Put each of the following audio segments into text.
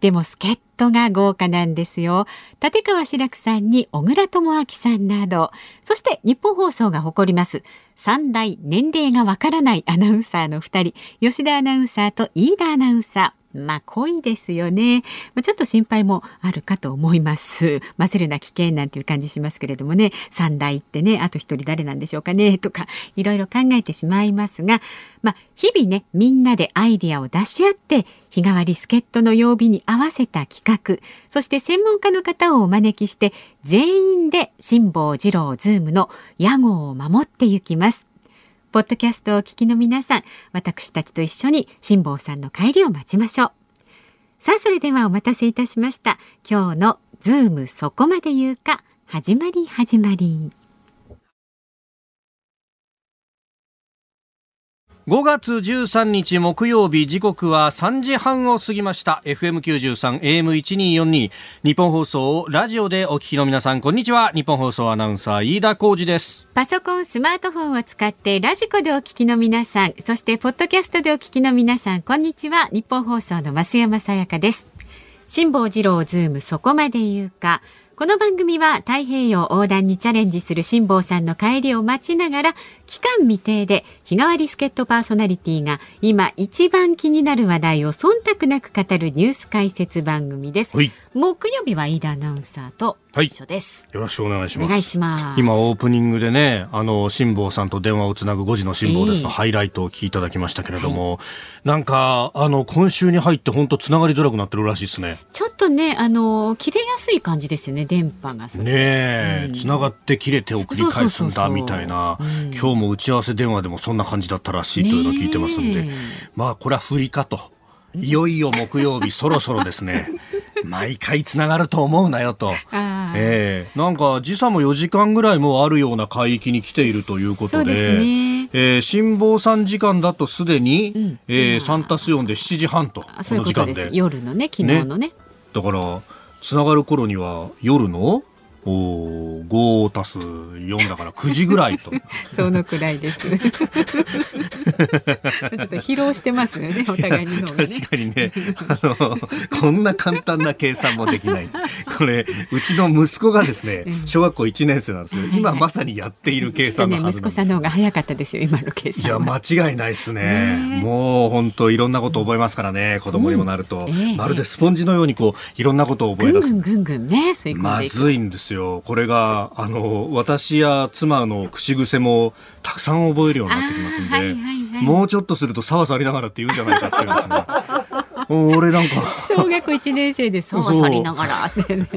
でも助っ人が豪華なんですよ。立川志らくさんに小倉智昭さんなど、そして日本放送が誇ります三代年齢がわからないアナウンサーの二人、吉田アナウンサーと飯田アナウンサー。まあ濃いですよね、まあ、ちょっと心配もあるかと思います。混ぜるな危険なんていう感じしますけれどもね。三代ってねあと一人誰なんでしょうかねとかいろいろ考えてしまいますが。まあ日々ねみんなでアイデアを出し合って日替わり助っ人の曜日に合わせた企画。そして専門家の方をお招きして全員で辛坊治郎ズームの屋号を守っていきます。ポッドキャストをお聞きの皆さん、私たちと一緒に辛坊さんの帰りを待ちましょう。さあ、それではお待たせいたしました。今日のズームそこまで言うか、始まり始まり。5月13日木曜日時刻は3時半を過ぎました。FM93 AM1242 日本放送をラジオでお聞きの皆さんこんにちは。日本放送アナウンサー飯田浩二です。パソコンスマートフォンを使ってラジコでお聞きの皆さんそしてポッドキャストでお聞きの皆さんこんにちは。ニッポン放送の増山さやかです。辛坊治郎ズームそこまで言うか。この番組は太平洋横断にチャレンジする辛坊さんの帰りを待ちながら期間未定で日替わり助っ人パーソナリティが今一番気になる話題を忖度なく語るニュース解説番組です。木曜日は飯田アナウンサーと一緒です、はい、よろしくお願いします。お願いします。今オープニングでね、あの辛坊さんと電話をつなぐ5時の辛坊ですのハイライトを聞きいただきましたけれども、はい、なんかあの今週に入って本当つながりづらくなってるらしいですね。ちょっとねあの切れやすい感じですよね電波が。ねえ、つ、う、な、がって切れて送り返すんだみたいな、今日も打ち合わせ電話でもそんな感じだったらしいというのを聞いてますんで、まあこれは不利かと。いよいよ木曜日そろそろですね。毎回つながると思うなよと。えー、なんか時差も4時間ぐらいもあるような海域に来ているということで。でね、えー、辛坊さん時間だとすでに、うん、えー、3たす4で7時半と。この時間で。夜のね、昨日のね。ねだから、つながる頃には夜の？お5足す4だから9時ぐらいと。そのくらいです。ちょっと疲労してますよねお互いに、ね、確かにね。あのこんな簡単な計算もできない。これうちの息子がですね小学校1年生なんですけど今まさにやっている計算のはずね、息子さんの方が早かったですよ今の計算いや間違いないですね。もう本当いろんなこと覚えますからね子供にもなると、うん。えー、まるでスポンジのようにこういろんなことを覚え出す。ぐんぐんぐんぐんねまずいんですよよ。これが、あの、私や妻の口癖もたくさん覚えるようになってきますんで、はいはいはい、もうちょっとするとさわさりながらって言うんじゃないかって言うんですね。俺なんか小学1年生でさわさりながらってね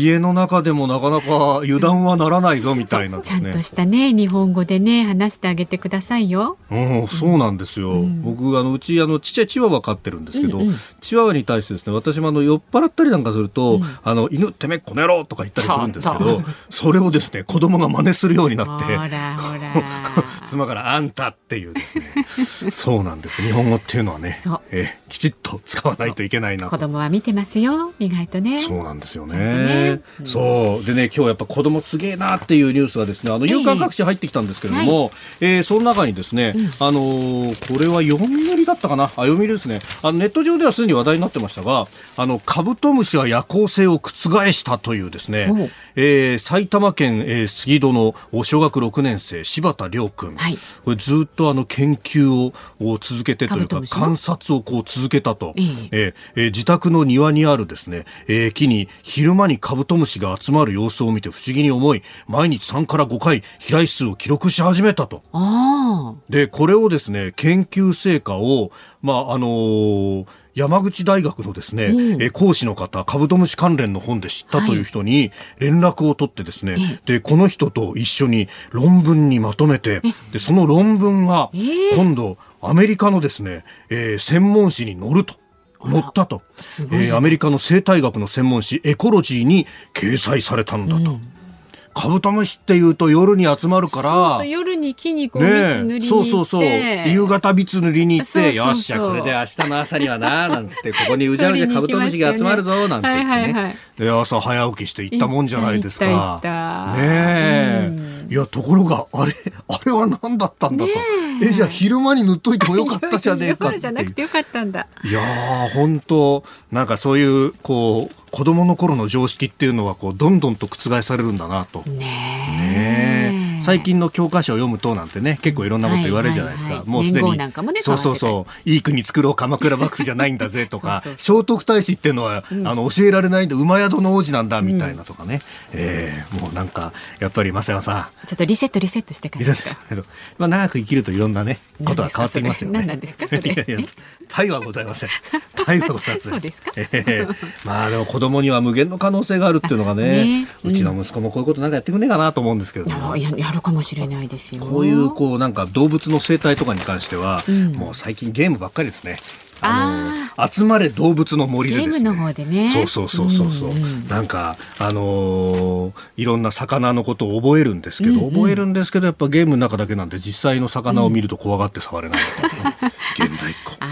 家の中でもなかなか油断はならないぞみたいな、ね、ちゃんとしたね日本語でね話してあげてくださいよ。うん、そうなんですよ。うん、僕あのうちあのちっちゃいチワワ飼ってるんですけど、うんうん、チワワに対してですね私もあの酔っ払ったりなんかすると、うん、あの犬てめえこの野郎とか言ったりするんですけどそれをですね子供が真似するようになって 妻からあんたっていうですね。そうなんです。日本語っていうのはねえきちっと使わないといけないな子供は見てますよ意外とね。そうなんですよね、そう。でね今日やっぱ子供すげえなっていうニュースがですねあの夕刊各紙入ってきたんですけれども、えーその中にですね、あのーこれは読売だったかな？あ読売ですね。あのネット上ではすでに話題になってましたがあのカブトムシは夜行性を覆したというですねえー埼玉県、えー杉戸の小学6年生柴田亮君、はい。これずっとあの研究をを続けてというか観察をこう続けたと、ええ。えーえー自宅の庭にあるですね、えー木に昼間にカブトムシが集まる様子を見て不思議に思い毎日3から5回飛来数を記録し始めたと。あでこれをですね研究成果をまああのー山口大学のですね、うん。えー講師の方、カブトムシ関連の本で知ったという人に連絡を取ってですね、で、この人と一緒に論文にまとめて、で、その論文がえ今度アメリカのですね、えー専門誌に載ると。載ったと、えーアメリカの生態学の専門誌エコロジーに掲載されたんだと、カブトムシっていうと夜に集まるあ。から。そうそう夜に木にこう蜜塗りに行って、そうそうそう。夕方蜜塗りに行って。よっしゃこれで明日の朝にはななんつってここにうじゃうじゃカブトムシが集まるぞなんて言ってね、で朝早起きして行ったもんじゃないですか。ねえ、いやところがあれ あれは何だったんだと、え。じゃあ昼間に塗っといてもよかったじゃねえかって夜じゃなくてよかったんだ。いやー本当なんかそういうこう子供の頃の常識っていうのはこうどんどんと覆されるんだなと。ねねえ最近の教科書を読むとなんてね結構いろんなこと言われるじゃないですか、もうすでにねそうそう変そう。いい国作ろう鎌倉幕府じゃないんだぜとか 聖徳太子っていうのは、あの教えられないんで馬宿の王子なんだみたいなとかね、えーもうなんかやっぱり増山さん。ちょっとリセットリセットしてからまあ、長く生きるといろんなねことが変わってきますよね。何なんですか？それ。いやいや、タイはございません。タイはございません。そうですか？ええまあでも子供には無限の可能性があるっていうのがね、ね。うちの息子もこういうことなんかやってくんねえかなと思うんですけれども。あややるかもしれないですよ。こういうこうなんか動物の生態とかに関しては、んもう最近ゲームばっかりですね。あの集まれ動物の森でですね。ゲームの方でねそうそうそうそうそう。うんうんなんかあのーいろんな魚のことを覚えるんですけど、覚えるんですけどやっぱゲームの中だけなんで実際の魚を見ると怖がって触れないみたいなね、現代っ子。あ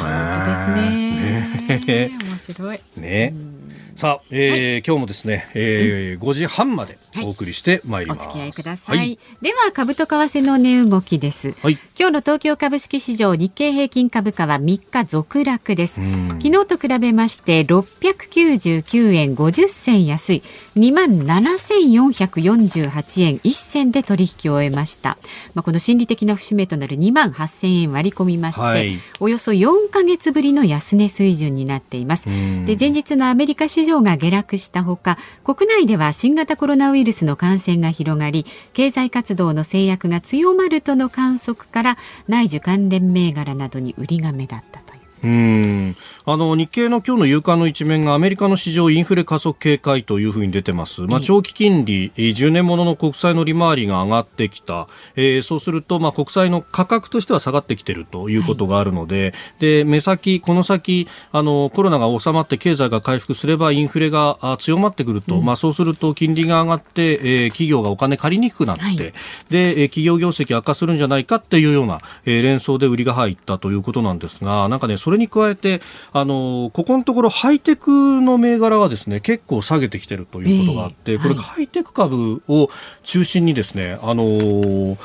あ、本当ですね。ね面白い。ね。さあ、えー今日もですね、えー5時半までお送りしてまいります。お付き合いください。はい。では株と為替の値動きです。はい今日の東京株式市場日経平均株価は3日続落です。ん昨日と比べまして699円50銭安い2万7448円1銭で取引を終えました。まあこの心理的な節目となる2万8000円割り込みまして、はいおよそ4ヶ月ぶりの安値水準になっています。んで前日のアメリカ市場が下落したほか国内では新型コロナウイルスの感染が広がり経済活動の制約が強まるとの観測から内需関連銘柄などに売りが目立った。う。うん。あの日経の今日の夕刊の一面がアメリカの市場インフレ加速警戒というふうに出てます、まあ、長期金利、えー10年ものの国債の利回りが上がってきた、えーそうすると、まあ、国債の価格としては下がってきているということがあるので,、で目先、この先あのコロナが収まって経済が回復すればインフレがあ強まってくると、まあ、そうすると金利が上がって、えー企業がお金借りにくくなって、はい。で、えー企業業績悪化するんじゃないかっていうような、えー連想で売りが入ったということなんですが、なんかね、それに加えて、あのーここのところハイテクの銘柄はですね、結構下げてきてるということがあって、ええこれはいハイテク株を中心にですね、あのー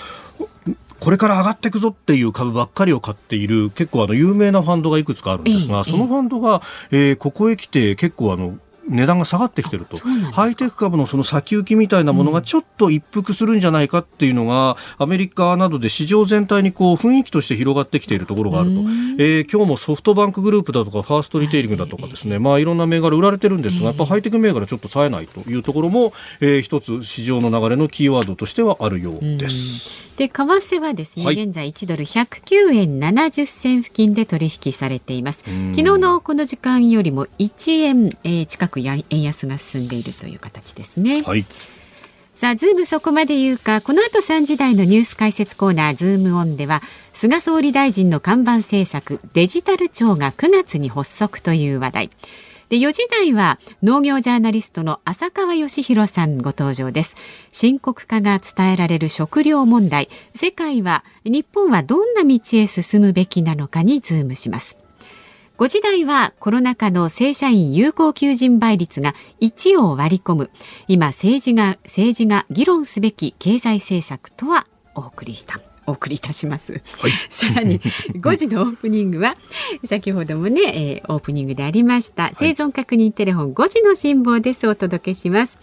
これから上がっていくぞっていう株ばっかりを買っている結構あの有名なファンドがいくつかあるんですが、ええ。そのファンドが、えーここへ来て結構あの値段が下がってきてると。ハイテク株のその先行きみたいなものがちょっと一服するんじゃないかっていうのが、アメリカなどで市場全体にこう雰囲気として広がってきているところがあると、えー今日もソフトバンクグループだとかファーストリテイリングだとかですね、まあいろんな銘柄売られてるんですが、やっぱハイテク銘柄ちょっと冴えないというところも、えー一つ市場の流れのキーワードとしてはあるようです。で為替はですね、はい。現在1ドル109円70銭付近で取引されています。ん。昨日のこの時間よりも1円、えー近くや円安が進んでいるという形ですね、はい。さあズームそこまで言うか。この後3時台のニュース解説コーナーズームオンでは菅総理大臣の看板政策デジタル庁が9月に発足という話題で4時台は農業ジャーナリストの浅川義弘さんご登場です。深刻化が伝えられる食料問題。世界は日本はどんな道へ進むべきなのかにズームします。5時台はコロナ禍の正社員有効求人倍率が1を割り込む。今政治が政治が議論すべき経済政策とはお送りした。お送りいたします。はい、さらに 5時のオープニングは先ほどもね、えー、オープニングでありました生存確認テレフォン5時の辛抱ですお届けします。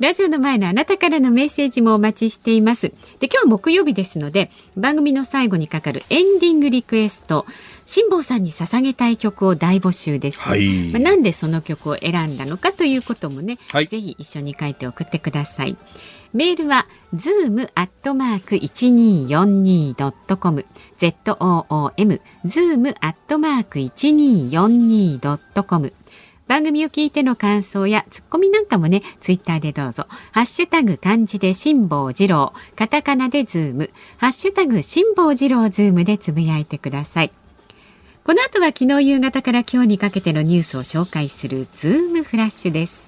ラジオの前のあなたからのメッセージもお待ちしています。で、今日木曜日ですので、番組の最後にかかるエンディングリクエスト、辛坊さんに捧げたい曲を大募集です。はい、まあ、なんでその曲を選んだのかということもね、はい、ぜひ一緒に書いて送ってください。メールは zoom アットマーク一二四二ドットコム z o o m zoom アットマーク一二四二ドットコム番組を聞いての感想やツッコミなんかもね、ツイッターでどうぞ。ハッシュタグ漢字で辛坊治郎、カタカナでズーム、ハッシュタグ辛坊治郎ズームでつぶやいてください。この後は昨日夕方から今日にかけてのニュースを紹介するズームフラッシュです。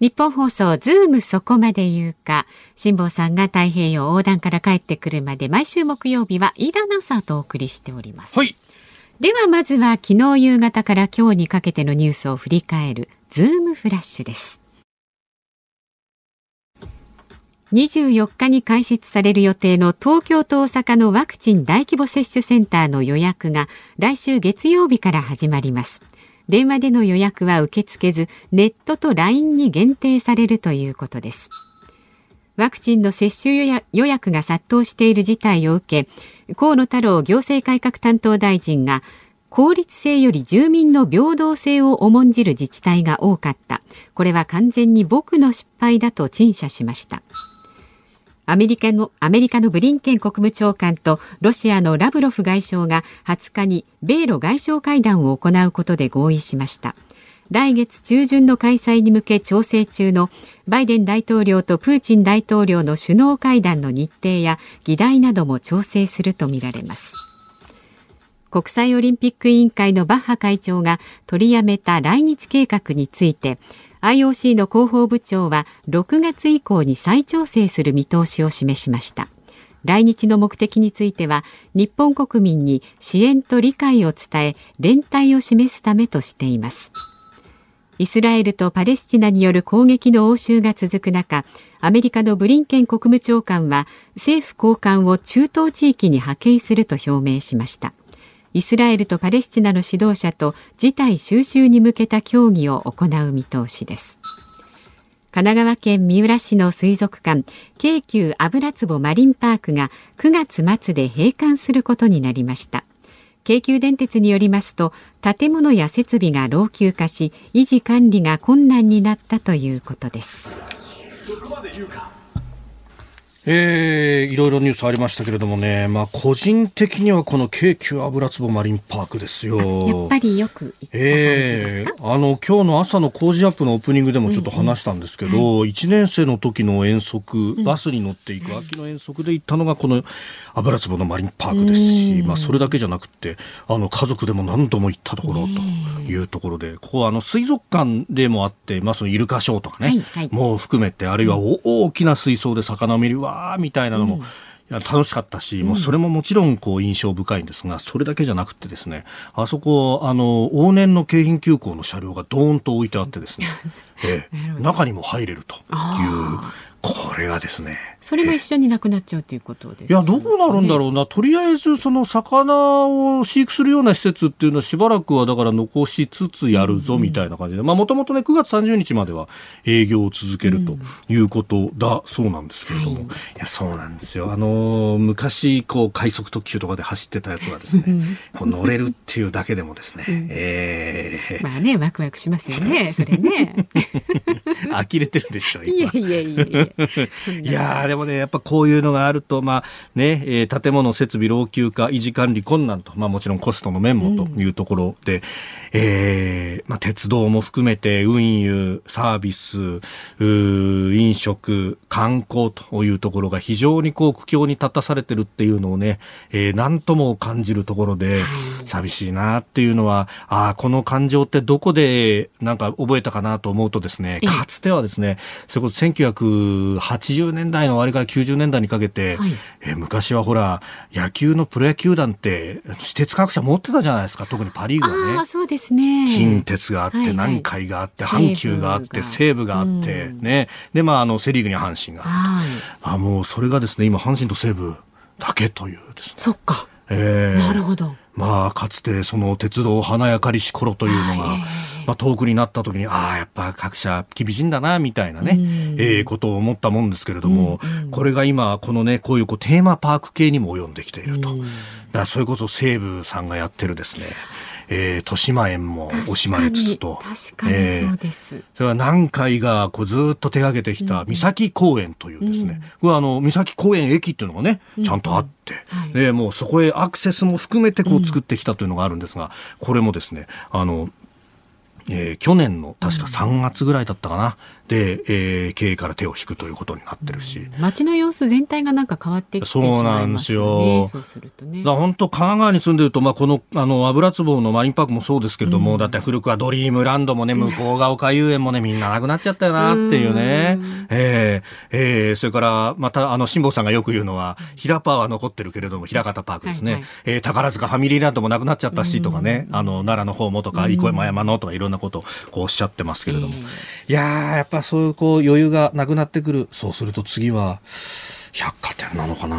ニッポン放送ズームそこまで言うか。辛坊さんが太平洋横断から帰ってくるまで毎週木曜日は飯田アナウンサーとお送りしております、はい、ではまずは昨日夕方から今日にかけてのニュースを振り返るズームフラッシュです。24日に開設される予定の東京と大阪のワクチン大規模接種センターの予約が来週月曜日から始まります電話での予約は受け付けずネットと LINE に限定されるということです。ワクチンの接種予約が殺到している事態を受け河野太郎行政改革担当大臣が効率性より住民の平等性を重んじる自治体が多かった。これは完全に僕の失敗だと陳謝しました。アメリカのアメリカのブリンケン国務長官とロシアのラブロフ外相が20日に米ロ外相会談を行うことで合意しました。来月中旬の開催に向け調整中のバイデン大統領とプーチン大統領の首脳会談の日程や議題なども調整するとみられます。国際オリンピック委員会のバッハ会長が取りやめた来日計画について IOC の広報部長は6月以降に再調整する見通しを示しました。来日の目的については日本国民に支援と理解を伝え連帯を示すためとしています。イスラエルとパレスチナによる攻撃の応酬が続く中アメリカのブリンケン国務長官は政府高官を中東地域に派遣すると表明しました。イスラエルとパレスチナの指導者と事態収拾に向けた協議を行う見通しです。神奈川県三浦市の水族館京急油壺マリンパークが9月末で閉館することになりました。京急電鉄によりますと建物や設備が老朽化し維持管理が困難になったということです。えー、いろいろニュースありましたけれどもね、まあ、個人的にはこの京急油壺マリンパークですよ。やっぱりよくえー、あの今日の朝の工事アップのオープニングでもちょっと話したんですけど、うん。うんはい、1年生の時の遠足、バスに乗っていく秋の遠足で行ったのがこの油壺のマリンパークですし、まあ、それだけじゃなくてあの家族でも何度も行ったところというところで、ここはあの水族館でもあって、まあ、そのイルカショーとかね、はいはい、もう含めてあるいは大きな水槽で魚を見るわーみたいなのも、いや楽しかったし、もうそれももちろんこう印象深いんですが、それだけじゃなくてですね、あそこ、あの、往年の京浜急行の車両がドーンと置いてあってですね、ええ、中にも入れるという、これがですね。それも一緒になくなっちゃうということです、ね、いや、どうなるんだろうな。とりあえず、その魚を飼育するような施設っていうのはしばらくはだから残しつつやるぞみたいな感じで、まあもともとね、9月30日までは営業を続けるということだそうなんですけれども、うん、いや、そうなんですよ。あの、昔、こう、快速特急とかで走ってたやつがですね、こう乗れるっていうだけでもですね、うん、えー、まあね、ワクワクしますよね、それね。ね。呆れてるでしょ、いやいやいやいや。いやでもね、やっぱこういうのがあると、まあね、え、建物設備老朽化、維持管理困難と、まあもちろんコストの面もというところで、うん、えー、まあ鉄道も含めて運輸、サービス、飲食、観光というところが非常にこう苦境に立たされてるっていうのをね、えー、なんとも感じるところで、寂しいなっていうのは、ああ、この感情ってどこでなんか覚えたかなと思うとですね、かつてはですね、それこそ1980年代の終わりから90年代にかけて、はい、え昔はほら、野球のプロ野球団って私鉄各社持ってたじゃないですか、特にパリーグはね。そうですね。近鉄があって、南海があって、阪急があって、西武があって、ね。で、まあ、あの、セリーグには阪神があると。あ、もうそれがですね、今、阪神と西武だけというですね。そっか。えー、なるほど。まあ、かつてその鉄道華やかりし頃というのが、まあ、遠くになった時に、ああ、やっぱ各社厳しいんだな、みたいなね、ええことを思ったもんですけれども、これが今、このね、こういうこうテーマパーク系にも及んできていると。だからそれこそ西武さんがやってるですね、えー、豊島園も惜しまれつつと。確かにそうです。えー、それは南海がこうずっと手がけてきた三崎公園というですね、うん、これはあの三崎公園駅っていうのがね、ちゃんとあって、うん。はい、もうそこへアクセスも含めてこう作ってきたというのがあるんですが、これもですね、あの、えー、去年の確か3月ぐらいだったかな、で、えー、経営から手を引くということになってるし、うん、街の様子全体がなんか変わってきてしまいますよね。そうなんですよ。そうするとね。だ本当神奈川に住んでると、まあ、この、あの、油壺のマリンパークもそうですけれども、うん、だって古くはドリームランドもね、向こうが丘遊園もね、みんななくなっちゃったよなっていうね。うえー、えー、それから、また、あの、辛坊さんがよく言うのは、平パーは残ってるけれども、平方パークですね。はいはい、えー、宝塚ファミリーランドもなくなっちゃったしとかね、あの、奈良の方もとか、生駒山のとかいろんなことをこうおっしゃってますけれども。いやー、やっぱそういうこう、余裕がなくなってくる。そうすると次は、百貨店なのかな。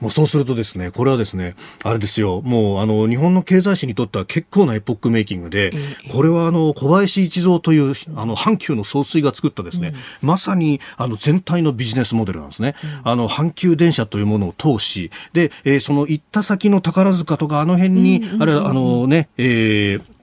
もうそうするとですね、これはですね、あれですよ、もうあの、日本の経済史にとっては結構なエポックメイキングで、これはあの、小林一三という、あの、阪急の総帥が作ったですね、まさにあの、全体のビジネスモデルなんですね。あの、阪急電車というものを通し、で、えー、その行った先の宝塚とかあの辺に、あるいはあのね、えー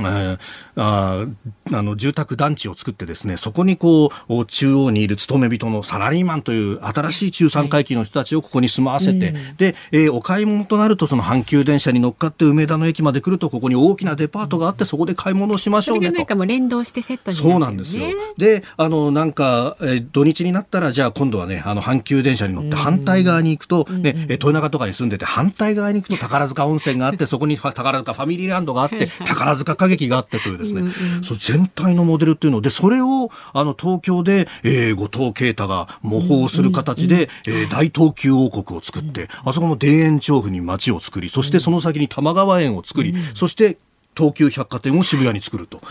えー、ああの住宅団地を作ってですねそこにこう中央にいる勤め人のサラリーマンという新しい中産階級の人たちをここに住まわせて、はい、で、えー、お買い物となるとその阪急電車に乗っかって梅田の駅まで来るとここに大きなデパートがあってそこで買い物をしましょうねと。なんかもう連動してセットに、ね、そうなんですよ。であのなんか、えー、土日になったらじゃあ今度はねあの阪急電車に乗って反対側に行くと、ね、うん、豊中とかに住んでて反対側に行くと宝塚温泉があってそこに宝塚ファミリーランドがあって宝塚歌劇があってというですね、うんうん、そ全体のモデルっていうので、それをあの東京で、えー、後藤啓太が模倣する形で、うんうん、えー、大東急王国を作って、あそこも田園調布に街を作り、そしてその先に玉川園を作り、そして東急百貨店を渋谷に作ると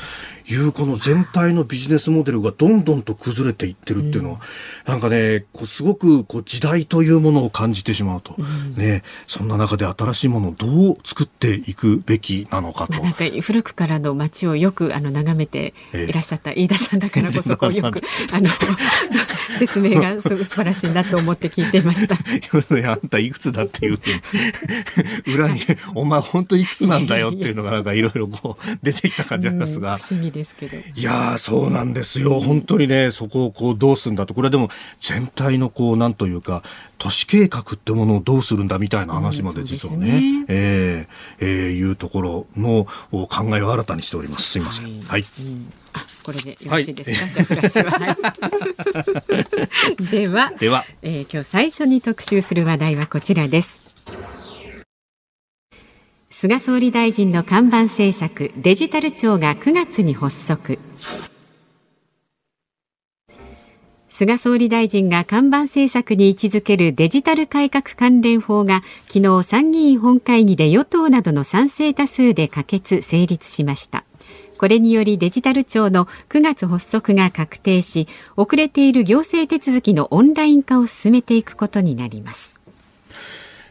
いうこの全体のビジネスモデルがどんどんと崩れていってるっていうのは、うん、なんかねこうすごくこう時代というものを感じてしまうと、うん、ね、そんな中で新しいものをどう作っていくべきなのかと。まあ、なんか古くからの街をよくあの眺めていらっしゃった飯田さんだからこそこうよく あの説明がす素晴らしいなと思って聞いていました。あんたいくつだっていう裏に、お前本当いくつなんだよっていうのがなんかいろいろこう出てきた感じなんですが。不思議ですけど。いやそうなんですよ。本当にね、そこをこうどうするんだと。これはでも全体のこう、なんというか、都市計画ってものをどうするんだみたいな話まで実はね、うん、ねえー、えー、いうところの考えを新たにしております。すいません。はい。はいうんこれでよろしいですか、はい、じゃあフラッシュは。では、では、えー、今日最初に特集する話題はこちらです。菅総理大臣の看板政策デジタル庁が9月に発足。菅総理大臣が看板政策に位置づけるデジタル改革関連法が昨日参議院本会議で与党などの賛成多数で可決成立しましたこれによりデジタル庁の9月発足が確定し遅れている行政手続きのオンライン化を進めていくことになります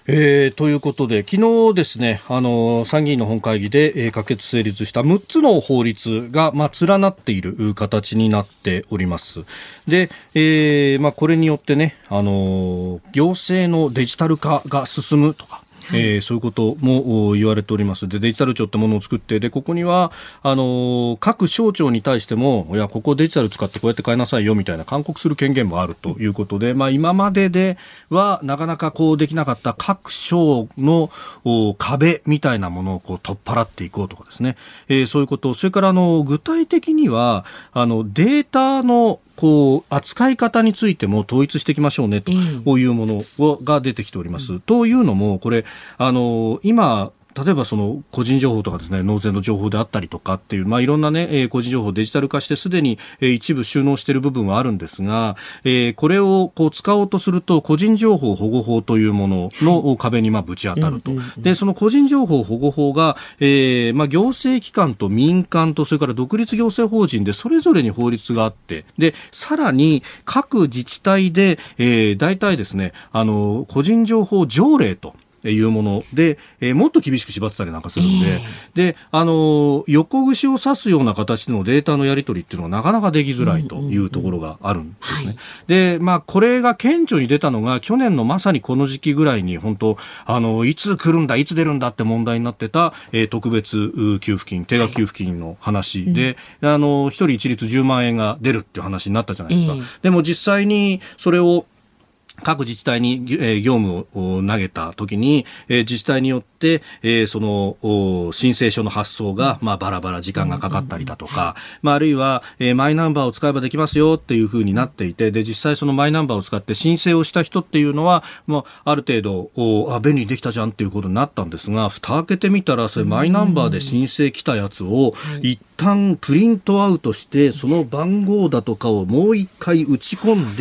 えー、ということで、昨日ですね、あの、参議院の本会議で、えー、可決成立した6つの法律が、まあ、連なっている形になっております。で、えー、まあ、これによってね、あの、行政のデジタル化が進むとか、はい、えー、そういうことも言われております。でデジタル庁ってものを作ってでここにはあの各省庁に対してもいやここデジタル使ってこうやって変えなさいよみたいな勧告する権限もあるということで、まあ、今までではなかなかこうできなかった各省の壁みたいなものをこう取っ払っていこうとかですね、えー、そういうこと。それからあの具体的にはあのデータのこう扱い方についても統一していきましょうねというものが出てきております。うん、というのもこれあの今例えばその個人情報とかですね、納税の情報であったりとかっていう、まあいろんなね、えー、個人情報デジタル化してすでに、えー、一部収納している部分はあるんですが、えー、これをこう使おうとすると個人情報保護法というものの壁にまあぶち当たると。で、その個人情報保護法が、えー、まあ行政機関と民間とそれから独立行政法人でそれぞれに法律があって、で、さらに各自治体で、えー、大体ですね、あの、個人情報条例と、いうもので、えー、もっと厳しく縛ってたりなんかするんで、えー、で、あの、横串を刺すような形でのデータのやり取りっていうのはなかなかできづらいというところがあるんですね。で、まあ、これが顕著に出たのが、去年のまさにこの時期ぐらいに、本当あの、いつ来るんだ、いつ出るんだって問題になってた、えー、特別給付金、定額給付金の話で、はい、あの、一人一律10万円が出るっていう話になったじゃないですか。えー、でも実際にそれを各自治体に、えー、業務を投げたときに、えー、自治体によって、えー、その申請書の発送が、まあ、バラバラ時間がかかったりだとか、まあ、あるいは、えー、マイナンバーを使えばできますよっていうふうになっていてで実際そのマイナンバーを使って申請をした人っていうのは、まあ、ある程度便利にできたじゃんっていうことになったんですが蓋開けてみたらそれマイナンバーで申請来たやつを一旦プリントアウトしてその番号だとかをもう一回打ち込ん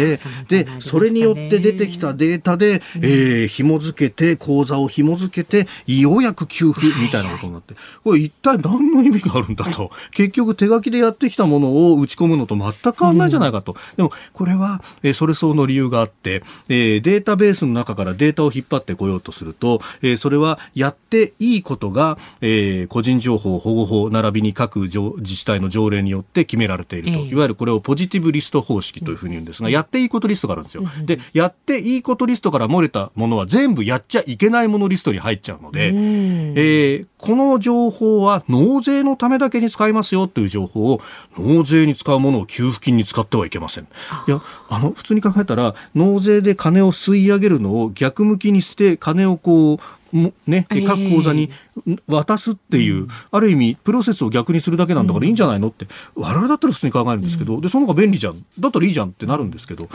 ででそれによって出てきたデータで、えー、紐付けて口座を紐付けてようやく給付みたいなことになって。これ一体何の意味があるんだと。結局手書きでやってきたものを打ち込むのと全く変わらないじゃないかと、でもこれは、えー、それ相応の理由があって、えー、データベースの中からデータを引っ張ってこようとすると、えー、それはやっていいことが、えー、個人情報保護法並びに各条自治体の条例によって決められていると、いわゆるこれをポジティブリスト方式というふうに言うんですが、やっていいことリストがあるんですよ。で、やっていいことリストから漏れたものは全部やっちゃいけないものリストに入っちゃうので、えー、この情報は納税のためだけに使いますよという情報を納税に使うものを給付金に使ってはいけません。いや、あの、普通に考えたら納税で金を吸い上げるのを逆向きにして金をこう、ね、各口座に渡すっていう、ある意味、プロセスを逆にするだけなんだからいいんじゃないのって、我々だったら普通に考えるんですけど、で、その方が便利じゃん。だったらいいじゃんってなるんですけど、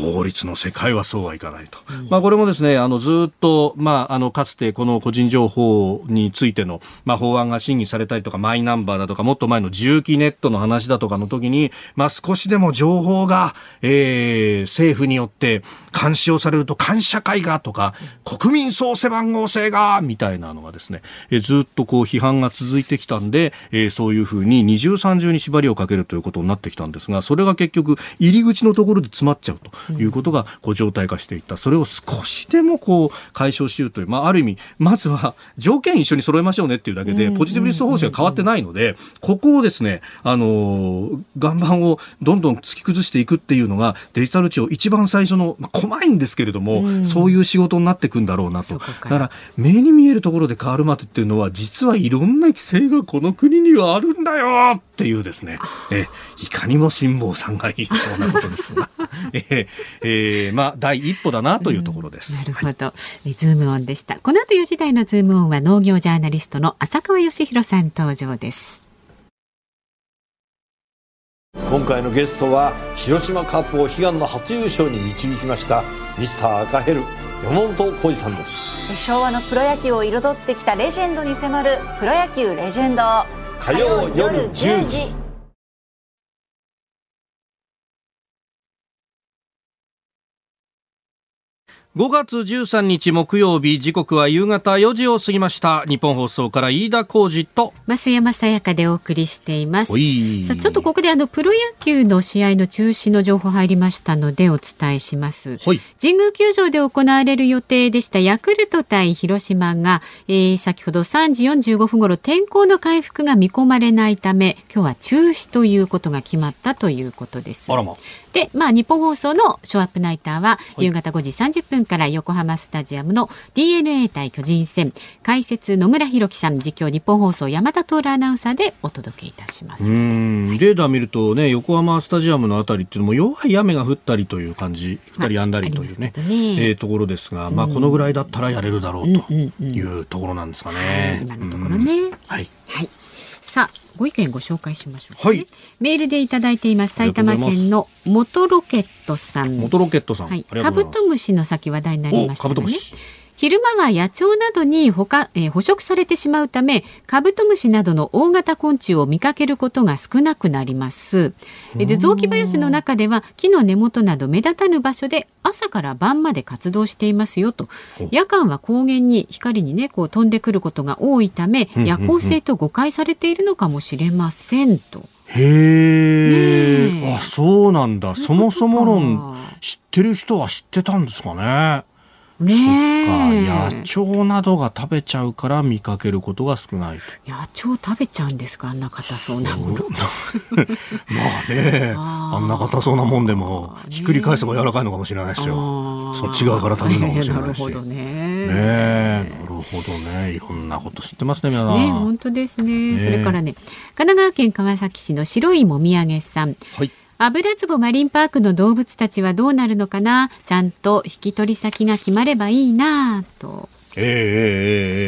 法律の世界はそうはいかないと。うん、まあこれもですね、あのずっと、まああのかつてこの個人情報についての、まあ法案が審議されたりとか、マイナンバーだとか、もっと前の重機ネットの話だとかの時に、まあ少しでも情報が、えー、政府によって監視をされると監視社会がとか、国民総背番号制が、みたいなのがですね、えー、ずっとこう批判が続いてきたんで、えー、そういうふうに二重三重に縛りをかけるということになってきたんですが、それが結局入り口のところで詰まっちゃうと。いうことがこう状態化していった。それを少しでもこう解消しようという、まあ、ある意味、まずは条件一緒に揃えましょうねっていうだけで、ポジティブリスト方針が変わってないので、ここをですね、あの、岩盤をどんどん突き崩していくっていうのが、デジタル庁一番最初の、まあ、細いんですけれども、そういう仕事になっていくんだろうなと。だから、目に見えるところで変わるまでっていうのは、実はいろんな規制がこの国にはあるんだよっていうですね、えいかにも辛坊さんが言いそうなことですが、ええー、まあ第一歩だなというところです。なるほど、はい、ズームオンでした。この後4時台のズームオンは農業ジャーナリストの浅川義弘さん登場です。今回のゲストは広島カップを悲願の初優勝に導きましたミスター赤ヘル山本浩二さんです昭和のプロ野球を彩ってきたレジェンドに迫る「プロ野球レジェンド」火曜夜10時5月13日木曜日時刻は夕方4時を過ぎました。日本放送から飯田浩二と増山さやかでお送りしています。さあちょっとここであのプロ野球の試合の中止の情報入りましたのでお伝えします。神宮球場で行われる予定でした。ヤクルト対広島が、えー、先ほど3時45分頃天候の回復が見込まれないため今日は中止ということが決まったということです。ま。で、まあ、日本放送のショーアップナイターは夕方5時30分から横浜スタジアムの DNA 対巨人戦。解説野村弘樹さん。実況日本放送山田徹アナウンサーでお届けいたします。うん。レーダー見るとね横浜スタジアムのあたりっていうのも弱い雨が降ったりという感じ。降ったりやんだりというね,、まあね。えー、ところですが、まあ、このぐらいだったらやれるだろうというところなんですかね。今のところね、はい。はい。さあ、ご意見ご紹介しましょう、はいメールでいただいています。埼玉県の元ロケットさん。元ロケットさん、はい。カブトムシの先話題になりましたねおカブトムシ。昼間は野鳥などに捕獲、えー捕食されてしまうためカブトムシなどの大型昆虫を見かけることが少なくなります。えで雑木林の中では木の根元など目立たぬ場所で朝から晩まで活動していますよと。夜間は高原に光にねこう飛んでくることが多いため夜行性と誤解されているのかもしれませんと。へえ、あそうなんだ。そもそも論知ってる人は知ってたんですかね。ね野鳥などが食べちゃうから見かけることが少ないと。野鳥食べちゃうんですかあんな硬そうなもの。まあねあんな硬そうなもんでもひっくり返せば柔らかいのかもしれないですよ。そっち側から食べるのかもしれないし。なるほどね。ねえなるほどねいろんなこと知ってますね皆さん。ね、本当ですね。ねそれからね、神奈川県川崎市の白いもみあげさん。はい油壺マリンパークの動物たちはどうなるのかな？ちゃんと引き取り先が決まればいいなと。ええええ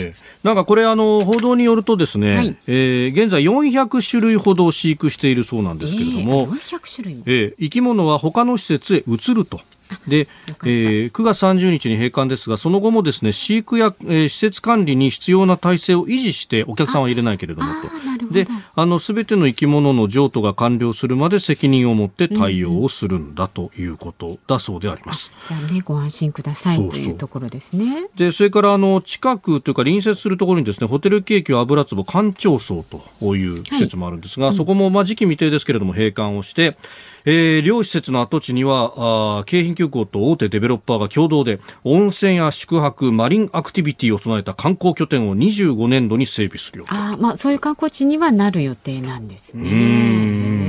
ええなんかこれあの報道によるとですね、はいえー現在400種類ほど飼育しているそうなんですけれども、えー400種類も？えー生き物は他の施設へ移ると。で、えー9月30日に閉館ですが、その後もですね、飼育や、えー施設管理に必要な体制を維持して、お客さんは入れないけれどもと。どで、あの、すべての生き物の譲渡が完了するまで責任を持って対応をするんだということだそうであります。じゃあね、ご安心くださいというところですね。で、それから、あの、近くというか隣接するところにですね、ホテルケーキ油壺館長荘という施設もあるんですが、そこも、まあ、時期未定ですけれども、閉館をして、えー両施設の跡地には、あー京浜急行と大手デベロッパーが共同で、温泉や宿泊、マリンアクティビティを備えた観光拠点を25年度に整備するよ。あーまあ、そういう観光地にはなる予定なんですね。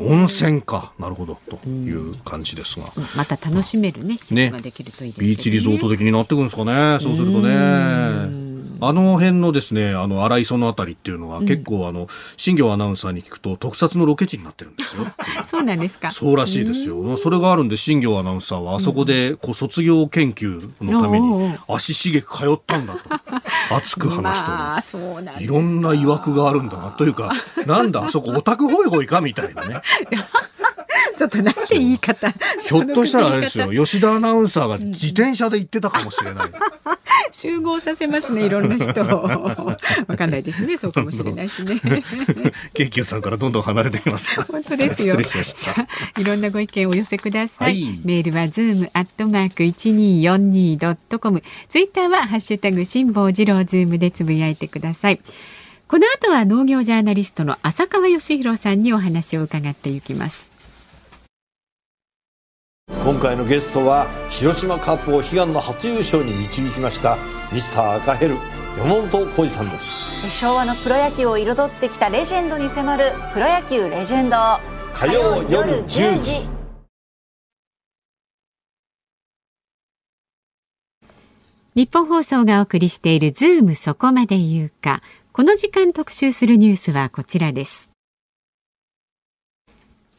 温泉か。なるほど。という感じですが。また楽しめるね、施設ができるといいですけどね。ビーチリゾート的になってくるんですかね。そうするとね。あの辺のですね、あの、荒磯のあたりっていうのは、結構あの、新業アナウンサーに聞くと、特撮のロケ地になってるんですよ。そうなんですか。そうらしいですよ。それがあるんで、新業アナウンサーは、あそこで、こう、卒業研究のために、足しげく通ったんだと、熱く話しております。そうなんですかいろんな曰くがあるんだな。というか、なんだ、あそこオタクホイホイかみたいなね。ちょっとなんて言い方。ひょっとしたらあれですよ、吉田アナウンサーが自転車で行ってたかもしれない。集合させますね、いろんな人を。わかんないですね、そうかもしれないしね。京急さんからどんどん離れています。本当ですよ。いろんなご意見をお寄せください。はいメールはズームアットマーク一二四二ドットコム。ツイッターはハッシュタグ辛坊治郎ズームでつぶやいてください。この後は農業ジャーナリストの浅川芳裕さんにお話を伺っていきます。今回のゲストは広島カープを悲願の初優勝に導きましたミスター赤ヘル山本浩二さんです昭和のプロ野球を彩ってきたレジェンドに迫る「プロ野球レジェンド」火曜夜10時日本放送がお送りしているズームそこまで言うか。この時間特集するニュースはこちらです。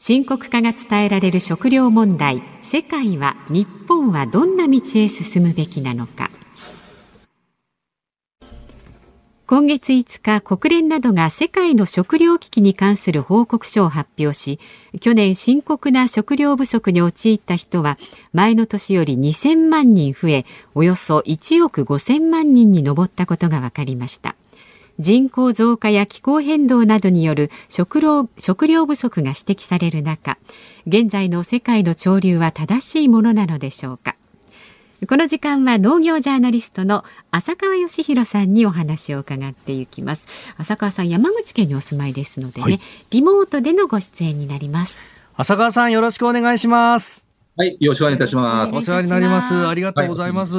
深刻化が伝えられる食料問題。世界は、日本はどんな道へ進むべきなのか。今月5日、国連などが世界の食糧危機に関する報告書を発表し、去年深刻な食料不足に陥った人は前の年より2000万人増え、およそ1億5000万人に上ったことが分かりました。人口増加や気候変動などによる食料食料不足が指摘される中、現在の世界の潮流は正しいものなのでしょうか。この時間は農業ジャーナリストの浅川義弘さんにお話を伺っていきます。浅川さん、山口県にお住まいですのでね、はいリモートでのご出演になります。浅川さんよろしくお願いします。はい、よろしくお願いいたします。お世話になります。ありがとうございます。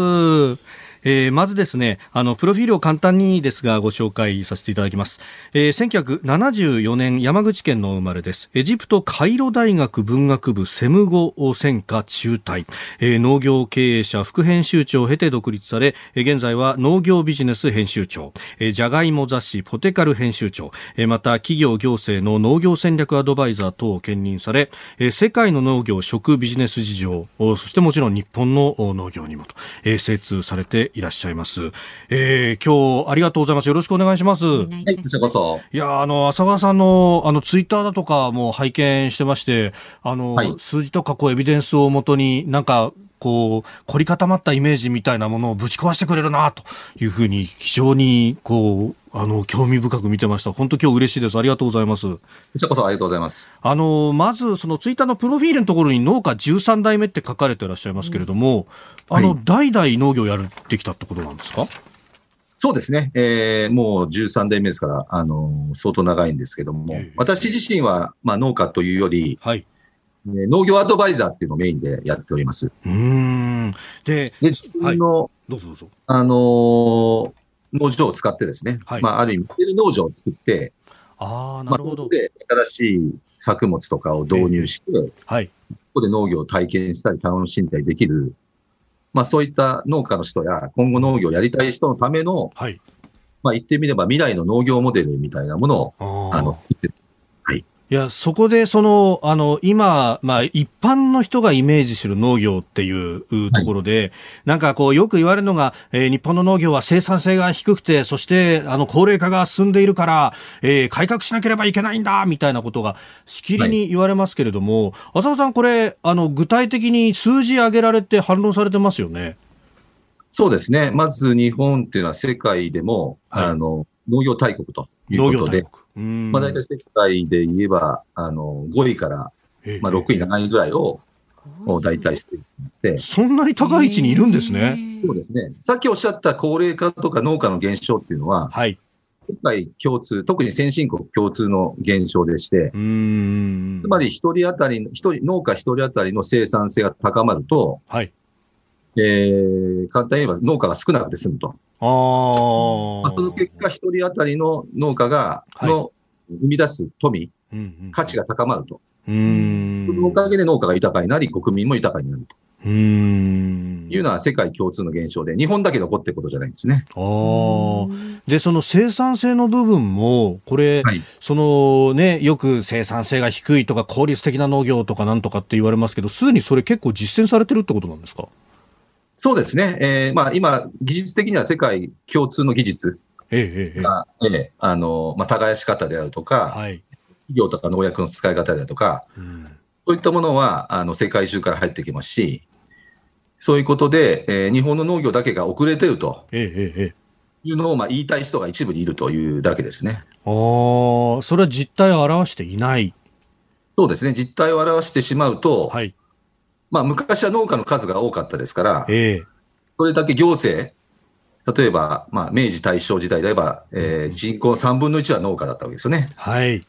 えー、まずですね、あの、プロフィールを簡単にですがご紹介させていただきます。えー、1974年山口県の生まれです。エジプトカイロ大学文学部セム語専科中退、えー、農業経営者副編集長を経て独立され、えー、現在は農業ビジネス編集長、えー、じゃがいも雑誌ポテカル編集長、えー、また企業行政の農業戦略アドバイザー等を兼任され、えー、世界の農業食ビジネス事情、そしてもちろん日本の農業にもと、えー、精通されていらっしゃいます。えー、今日ありがとうございます。よろしくお願いします。はい、こちらこそ。いや、あの、浅川さんの、あの、ツイッターだとかも拝見してまして、あの、はい、数字とかこう、エビデンスをもとに、なんか、こう、凝り固まったイメージみたいなものをぶち壊してくれるな、というふうに、非常に、こう、あの、興味深く見てました。本当今日嬉しいです。ありがとうございます。こちらこそありがとうございます。あの、まず、そのツイッターのプロフィールのところに農家13代目って書かれていらっしゃいますけれども、うん、あの、はい、代々農業やってきたってことなんですか？そうですね。えー、もう13代目ですから、あの、相当長いんですけども、えー、私自身は、まあ、農家というより、はい。農業アドバイザーっていうのをメインでやっております。うん。で、で自分の、はい、どうぞどうぞ。あのー、農場を使ってですね、はい、まあ、ある意味、モデル農場を作って、ああ、なるほど。まあ、で、新しい作物とかを導入して、えー、はい。ここで農業を体験したり楽しんだりできる、まあ、そういった農家の人や、今後農業をやりたい人のための、はい。まあ、言ってみれば未来の農業モデルみたいなものを、あの、いや、そこで、その、あの、今、まあ、一般の人がイメージする農業っていうところで、はい、なんかこう、よく言われるのが、えー、日本の農業は生産性が低くて、そして、あの、高齢化が進んでいるから、えー、改革しなければいけないんだ、みたいなことが、しきりに言われますけれども、はい、浅尾さん、これ、あの、具体的に数字上げられて反論されてますよね？そうですね。まず日本っていうのは世界でも、はい、あの、農業大国ということで、まあ大体世界で言えば、あの、5位から、まあ6位、7位ぐらいを、大体してて。そんなに高い位置にいるんですね。そうですね。さっきおっしゃった高齢化とか農家の減少っていうのは、はい。世界共通、特に先進国共通の現象でして、つまり一人当たり、一人、農家一人当たりの生産性が高まると、はい。えー、簡単に言えば農家が少なくて済むと。あまあ、その結果、一人当たりの農家が、の生み出す富、価値が高まると。そのおかげで農家が豊かになり、国民も豊かになると。うんいうのは世界共通の現象で、日本だけ残ってることじゃないんですね。あで、その生産性の部分も、これ、はい、そのね、よく生産性が低いとか効率的な農業とかなんとかって言われますけど、すでにそれ結構実践されてるってことなんですか？そうですね。えー、まあ今、技術的には世界共通の技術が、えええあの、まあ耕し方であるとか、はい、企業とか農薬の使い方であるとか、うん、そういったものは、あの、世界中から入ってきますし、そういうことで、えー、日本の農業だけが遅れてると。いうのをまあ言いたい人が一部にいるというだけですね。ああ、それは実態を表していない。そうですね。実態を表してしまうと、はい、まあ、昔は農家の数が多かったですから、えー、それだけ行政、例えば、まあ、明治大正時代であれば、えー、人口3分の1は農家だったわけですよね。はい。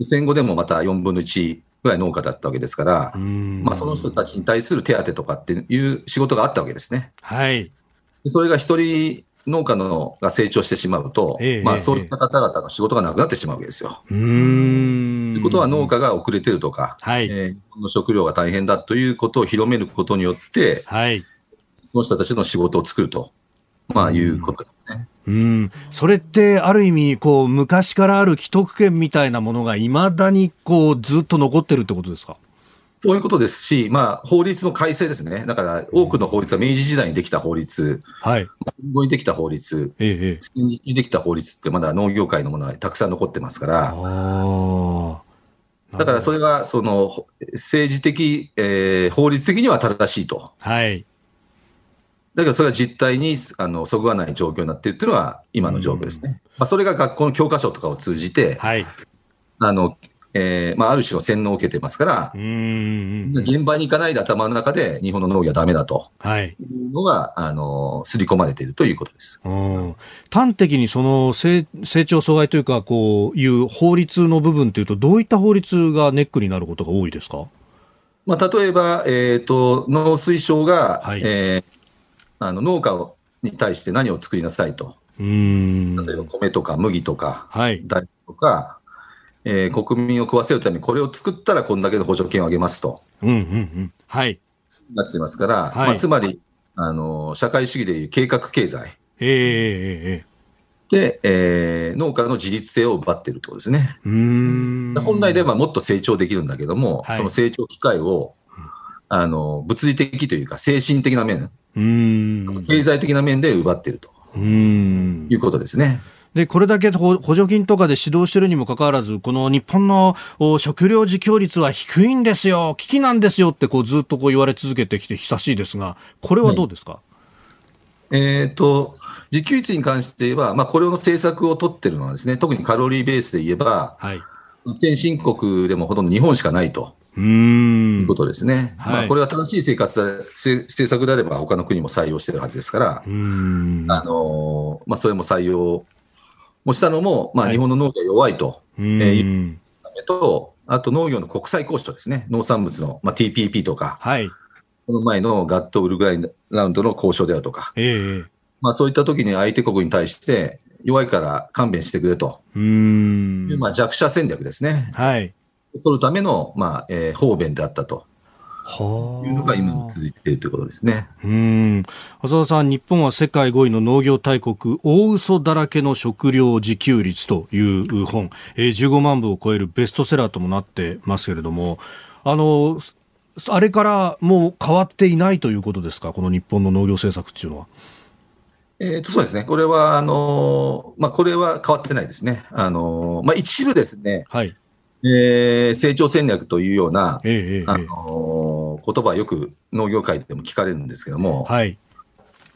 戦後でもまた4分の1ぐらい農家だったわけですから、まあ、その人たちに対する手当とかっていう仕事があったわけですね。はい。それが一人農家のが成長してしまうと、ええ、まあ、そういった方々の仕事がなくなってしまうわけですよ。ということは農家が遅れてるとか、はい。えー、の食料が大変だということを広めることによって、はい、その人たちの仕事を作ると、まあ、いうことですね。うん、それってある意味こう昔からある既得権みたいなものがいまだにこうずっと残ってるってことですか？そういうことですし、まあ、法律の改正ですね。だから、多くの法律は明治時代にできた法律、はい。戦後にできた法律、ええ、戦時にできた法律ってまだ農業界のものはたくさん残ってますから、あだからそれが、その、政治的、えー、法律的には正しいと。はい。だけどそれは実態にあのそぐわない状況になっているというのは今の状況ですね。まあ、それが学校の教科書とかを通じて、はい、あのえーまあ、ある種の洗脳を受けてますから、現場に行かないで頭の中で日本の農業はだめだと。い。うのが、はい、あの刷り込まれているということです。端的にその成成長阻害というか、こういう法律の部分というと、どういった法律がネックになることが多いですか、まあ、例えば、えーと、農水省が、はい、えー、あの農家に対して何を作りなさいと。うん。例えば米とか麦とか、はい、大とか、えー、国民を食わせるためにこれを作ったらこんだけの補助金をあげますと。うんうんうん。はい。なってますから、はい、まあ、つまり、あの、社会主義でいう計画経済。ええで、えー、農家の自立性を奪っているとですね。うん本来ではもっと成長できるんだけども、はい、その成長機会を、あの、物理的というか精神的な面、うん経済的な面で奪っているということですね。でこれだけ補助金とかで指導しているにもかかわらず、この日本の食料自給率は低いんですよ、危機なんですよ。ってこうずっとこう言われ続けてきて久しいですが、これはどうですか、はい、えーと自給率に関して言えば、まあ、これの政策を取ってるのはですね、特にカロリーベースで言えば、はい、先進国でもほとんど日本しかないと。いうことですね、はい、まあ、これは正しい生活政策であれば、他の国も採用してるはずですから、あのまあ、それも採用もしたのも、まあ、日本の農業弱いと、はい、えー、ためと、あと農業の国際交渉ですね、農産物の、まあ、TPP とか、はい、この前のガット・ウルグアイラウンドの交渉であるとか、えー、まあ、そういった時に相手国に対して、弱いから勘弁してくれと。いう、まあ、弱者戦略ですね。はい。取るための、まあえー、方便であったと。いうのが今も続いているということですね。うん。浅田さん、日本は世界5位の農業大国、大嘘だらけの食料自給率という本、えー、15万部を超えるベストセラーともなってますけれども、あの、あれからもう変わっていないということですか、この日本の農業政策っていうのは。えー、とそうですね、これは、あのまあ、これは変わってないですね。あのまあ、一部ですね、はいえー、成長戦略というような、えー、あの言葉はよく農業界でも聞かれるんですけども、はい。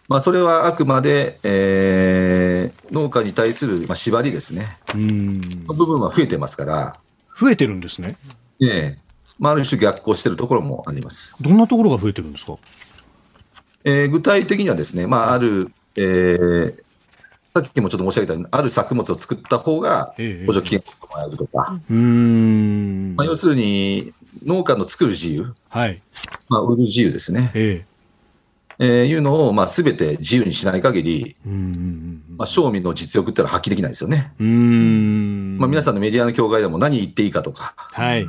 まあ、それはあくまで、えー、農家に対する、まあ、縛りですね、うん。の部分は増えてますから。増えてるんですね。ええ。まあ、ある種逆行しているところもあります。どんなところが増えてるんですか？えー、具体的にはですね、まあ、あるえー、さっきもちょっと申し上げたように、ある作物を作った方が補助金をもらえるとか、ええまあ、要するに農家の作る自由、はい。まあ、売る自由ですね。ええ。えー、いうのを、まあ、すべて自由にしない限り、まあ、賞味の実力ってのは発揮できないですよね。うん。まあ、皆さんのメディアの境界でも何言っていいかとか、はい、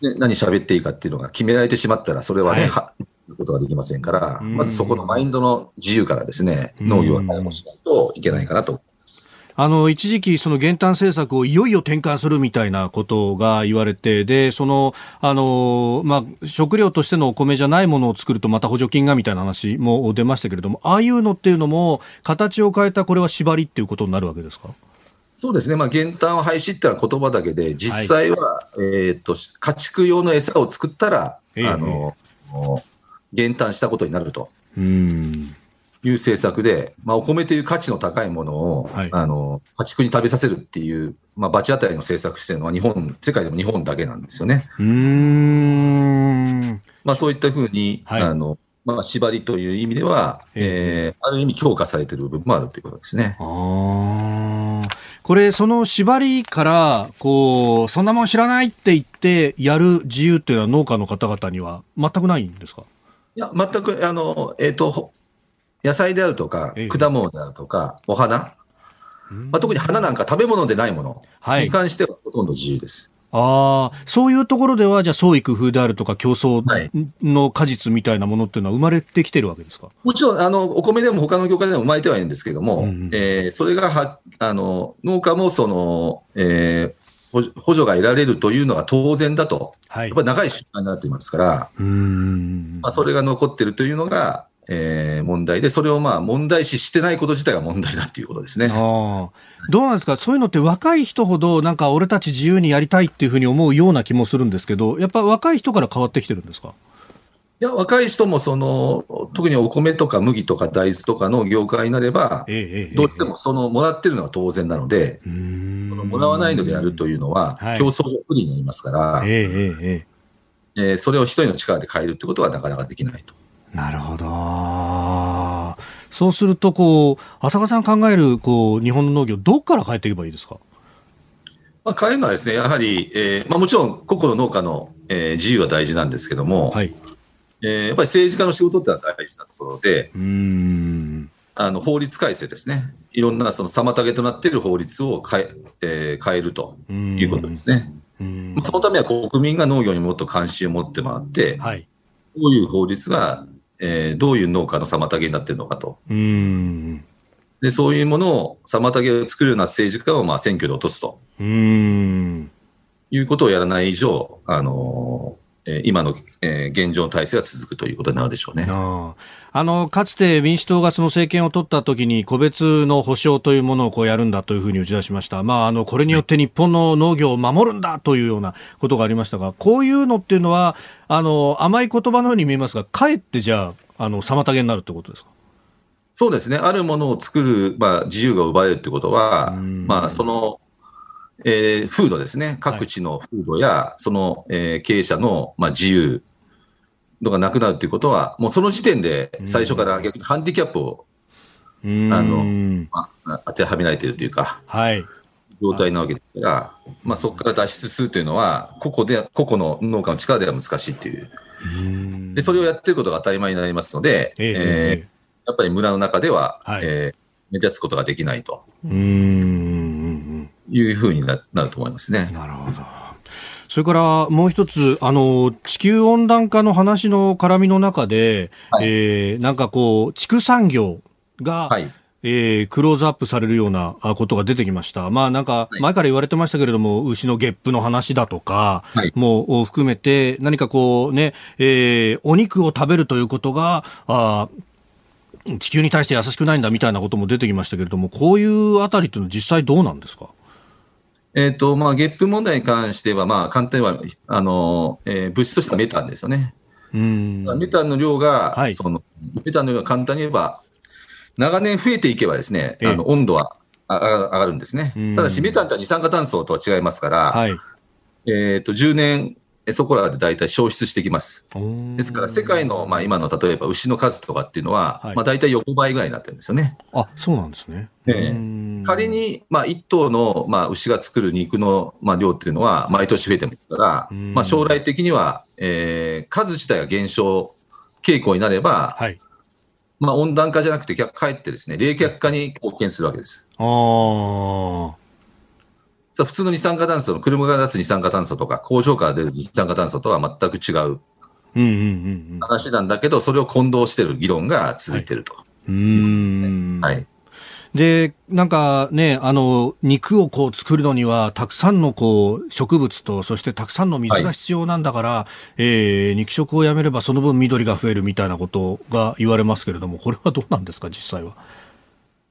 で何喋っていいかっていうのが決められてしまったら、それはね、はい、ことができませんから、まずそこのマインドの自由からですね、農業は対応しないといけないかなとあの、一時期、その減反政策をいよいよ転換するみたいなことが言われて、で、その、あの、まあ、食料としてのお米じゃないものを作るとまた補助金がみたいな話も出ましたけれども、ああいうのっていうのも、形を変えたこれは縛りっていうことになるわけですか？そうですね、まあ、減反廃止っていうのは言葉だけで、実際は、はい、えっと、家畜用の餌を作ったら、えー、あの、減反したことになるという政策で、まあ、お米という価値の高いものを、はい、あの家畜に食べさせるっていう、まあ、罰当たりの政策してるのは日本、世界でも日本だけなんですよね。うん。まあ、そういったふうに、はい、あのまあ、縛りという意味では、えー、ある意味強化されている部分もあるということですね。あこれ、その縛りから、こう、そんなもん知らないって言ってやる自由っていうのは農家の方々には全くないんですか？いや、全く、あの、えっ、ー、と、野菜であるとか、果物であるとか、お花、まあ、特に花なんか食べ物でないもの。に関してはほとんど自由です。ああ、そういうところでは、じゃあ、創意工夫であるとか、競争の果実みたいなものっていうのは生まれてきてるわけですか？もちろん、あの、お米でも他の業界でも生まれてはいるんですけれども、うん、えー、それがは、あの、農家もその、えー、補助が得られるというのが当然だと、はい、やっぱり長い習慣になっていますから、うんまあ、それが残っているというのが、えー、問題で、それをまあ問題視してないこと自体が問題だということですね。あどうなんですか、そういうのって若い人ほど、なんか俺たち自由にやりたいっていうふうに思うような気もするんですけど、やっぱ若い人から変わってきてるんですか？いや、若い人もその、特にお米とか麦とか大豆とかの業界になれば、ええ、どうしてもその、もらってるのは当然なので、え、もらわないのでやるというのは、競争不利になりますから、ええそれを一人の力で変えるってことはなかなかできないと。なるほど。そうすると、こう、浅川さん考える、こう、日本の農業、どこから変えていけばいいですか？まあ、変えるのはですね、やはり、えーまあ、もちろん個々の農家の、えー、自由は大事なんですけども、はい、えー、やっぱり政治家の仕事ってのは大事なところで、うん。あの法律改正ですね、いろんなその妨げとなっている法律を変ええー、変えるということですね。そのためは国民が農業にもっと関心を持ってもらって、はい、どういう法律が、えー、どういう農家の妨げになっているのかと。でそういうものを妨げを作るような政治家をまあ選挙で落とすと。いうことをやらない以上、あのー、今の、えー、現状の体制が続くということになるでしょうね。あのかつて民主党がその政権を取った時に個別の保障というものをこうやるんだというふうに打ち出しました、まあ、あのこれによって日本の農業を守るんだというようなことがありましたがこういうのっていうのはあの甘い言葉のように見えますがかえってじゃああの妨げになるということですか？そうですね、あるものを作る、まあ、自由が奪われるということは、まあ、その、えー、風土ですね、各地の風土や、はい、その、えー、経営者の、まあ、自由のがなくなるということは、もうその時点で最初から逆にハンディキャップを、あのまあ、当てはめられているというか、はい、状態なわけですから、まあ、そこから脱出するというのは、個々で個々の農家の力では難しいという。でそれをやってることが当たり前になりますので、えー、えー、やっぱり村の中では、はい、えー、目立つことができないというふうになると思いますね。なるほど。それからもう一つ、あの、地球温暖化の話の絡みの中で、はい、えー、なんかこう、畜産業が、はい。えー、クローズアップされるようなことが出てきました。まあなんか前から言われてましたけれども、はい、牛のゲップの話だとかも含めて、何かこうね、えー、お肉を食べるということが、あ地球に対して優しくないんだみたいなことも出てきましたけれども、こういうあたりというのは実際どうなんですか？えっ、ー、と、まあ、ゲップ問題に関しては、まあ、簡単には、あの、えー、物質としてはメタンですよね。うん。メタンの量が、はい、その、メタンの量が簡単に言えば、長年増えていけばですね、あの温度は上がるんですね。ただし、メタンとは二酸化炭素とは違いますから、はい、えっ、ー、と、10年そこらで大体消失してきます。ですから、世界の、まあ、今の例えば牛の数とかっていうのは、はい、まあ、大体横ばいぐらいになってるんですよね。あそうなんですね。え仮に、まあ、1頭の、まあ、牛が作る肉の、まあ、量っていうのは、毎年増えてますから、まあ、将来的には、えー、数自体が減少傾向になれば、はいまあ、温暖化じゃなくて、かえってですね、冷却化に貢献するわけです。あさ普通の二酸化炭素の車が出す二酸化炭素とか、工場から出る二酸化炭素とは全く違う話なんだけど、それを混同している議論が続いていると。はい、うん。はい。で、なんかね、あの、肉をこう作るのには、たくさんのこう、植物と、そしてたくさんの水が必要なんだから、はい、えー、肉食をやめればその分緑が増えるみたいなことが言われますけれども、これはどうなんですか、実際は？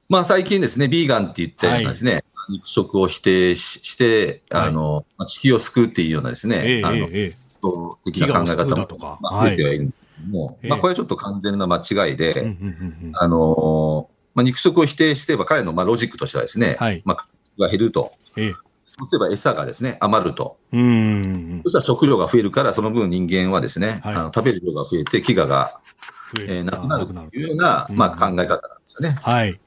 まあ最近ですね、ビーガンって言ってですね、はい肉食を否定して、あの、はい、地球を救うっていうようなですね、えー、あの、えー、的な考え方も、まあ、増えてはいるんですけども、まあ、これはちょっと完全な間違いで、あの、まあ、肉食を否定してれば、彼のまあロジックとしてはですね、はい、まあ、が減ると。えーそうすれば餌がですね、余ると。うんそしたら食料が増えるから、その分人間はですね、はい、あの食べる量が増えて、飢餓が、えー、なくなるというような、まあ、考え方なんですよね。はい。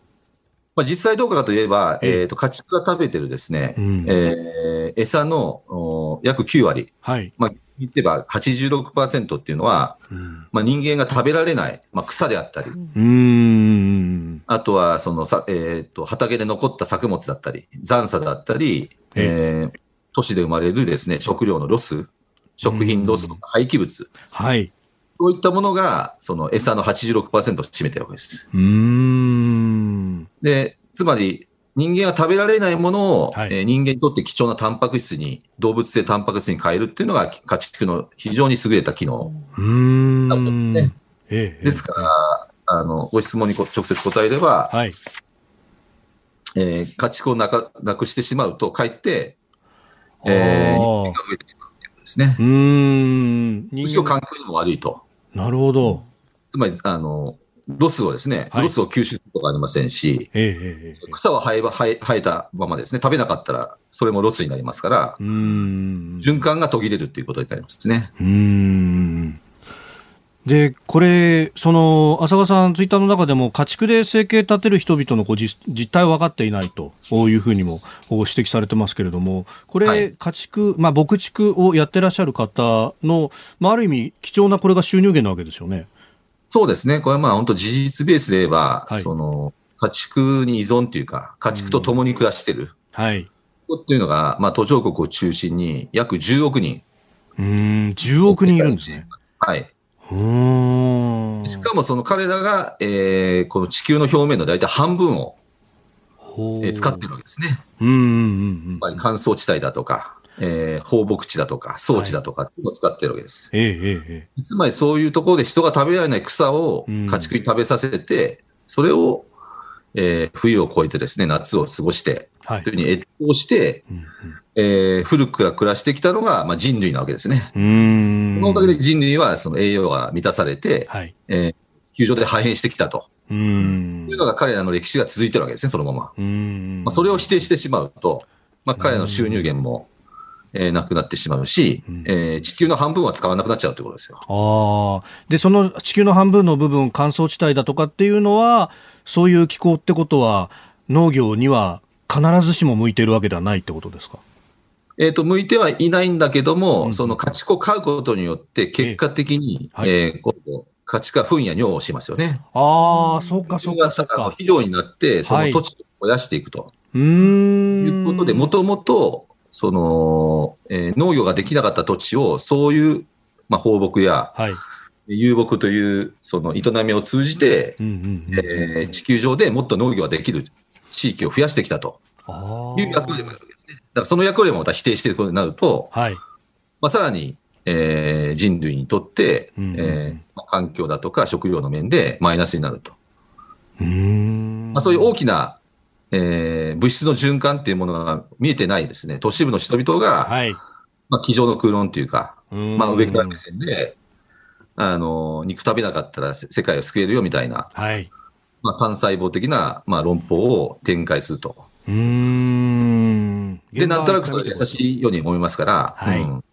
まあ、実際どうかといえば、えー、と家畜が食べてるですね、うん、えー、餌の約9割、はい。まあ、言ってば86%っていうのは、うん、まあ、人間が食べられない、まあ、草であったり、うん、あとはそのさ、えーと、畑で残った作物だったり、残渣だったり、えー、都市で生まれるですね食料のロス、食品ロスの廃棄物。はい。そういったものが、その餌の86%を占めてるわけです。うんで、つまり、人間が食べられないものを、はい、えー、人間にとって貴重なタンパク質に、動物性タンパク質に変えるっていうのが家畜の非常に優れた機能ですね。ええ、ですから、あの、ご質問に直接答えれば、はい、えー、家畜をなかなくしてしまうと、かえって、えー、人間が増えてしまうということですね。うん。むしろ環境にも悪いと。なるほど。つまり、あの、ロスをですね、はい、ロスを吸収することがありませんし、えー、草は生え生え生えたままですね、食べなかったら、それもロスになりますから、循環が途切れるということになりますね。うん。で、これ、その、浅川さん、ツイッターの中でも、家畜で生計立てる人々のこう実実態は分かっていないというふうにも指摘されてますけれども、これ、はい、家畜、まあ、牧畜をやってらっしゃる方の、まあ、ある意味、貴重なこれが収入源なわけですよね。そうですね。これはまあ本当事実ベースで言えば、はい、その、家畜に依存というか、家畜と共に暮らしてる。はい。っていうのが、まあ途上国を中心に約10億人。うん、10億人いるんですね。はい。しかもその彼らが、えー、この地球の表面の大体半分を、えー、使ってるわけですね。うんうんうん、乾燥地帯だとか、えー、放牧地だとか、草地だとかを使ってるわけです。はい、えええつまりそういうところで人が食べられない草を家畜に食べさせて、うん、それを、えー、冬を越えてですね、夏を過ごして、はい、というふうに越冬して、うんうん、えー、古くから暮らしてきたのが、まあ、人類なわけですね。うん。このおかげで人類はその栄養が満たされて、はい。えー、地球上で繁栄してきたと。うん。いうのが彼らの歴史が続いてるわけですね、そのまま。うん。まあ、それを否定してしまうと、まあ、彼らの収入源も、えー、なくなってしまうし、うん、えー、地球の半分は使わなくなっちゃうということですよ。あで、その地球の半分の部分、乾燥地帯だとかっていうのは、そういう気候ってことは、農業には必ずしも向いているわけではないってことですか？えっ、ー、と、向いてはいないんだけども、うん、その家畜を飼うことによって、結果的に、えー、はい、えー、家畜が糞や尿をしますよね。ああ、そうか、そうか、そうか。肥料になって、その土地を燃やしていくと。はい、いうことで、もともと、その、えー、農業ができなかった土地を、そういう、まあ、放牧や、はい、遊牧というその営みを通じて、え地球上でもっと農業ができる地域を増やしてきたと。いう役割もあるわけですね。だからその役割もまた否定していることになると、はい。まあ、さらに、えー、人類にとって、うんえー、環境だとか食料の面でマイナスになると。うん。まあ、そういう大きなえー、物質の循環っていうものが見えてないですね、都市部の人々が、はい、まあ、机上の空論というか、まあ、上から目線で、あの、肉食べなかったら世界を救えるよみたいな、はい、まあ、単細胞的な、まあ、論法を展開すると。うん。で、なんとなくと優しいように思いますから、はい、うん、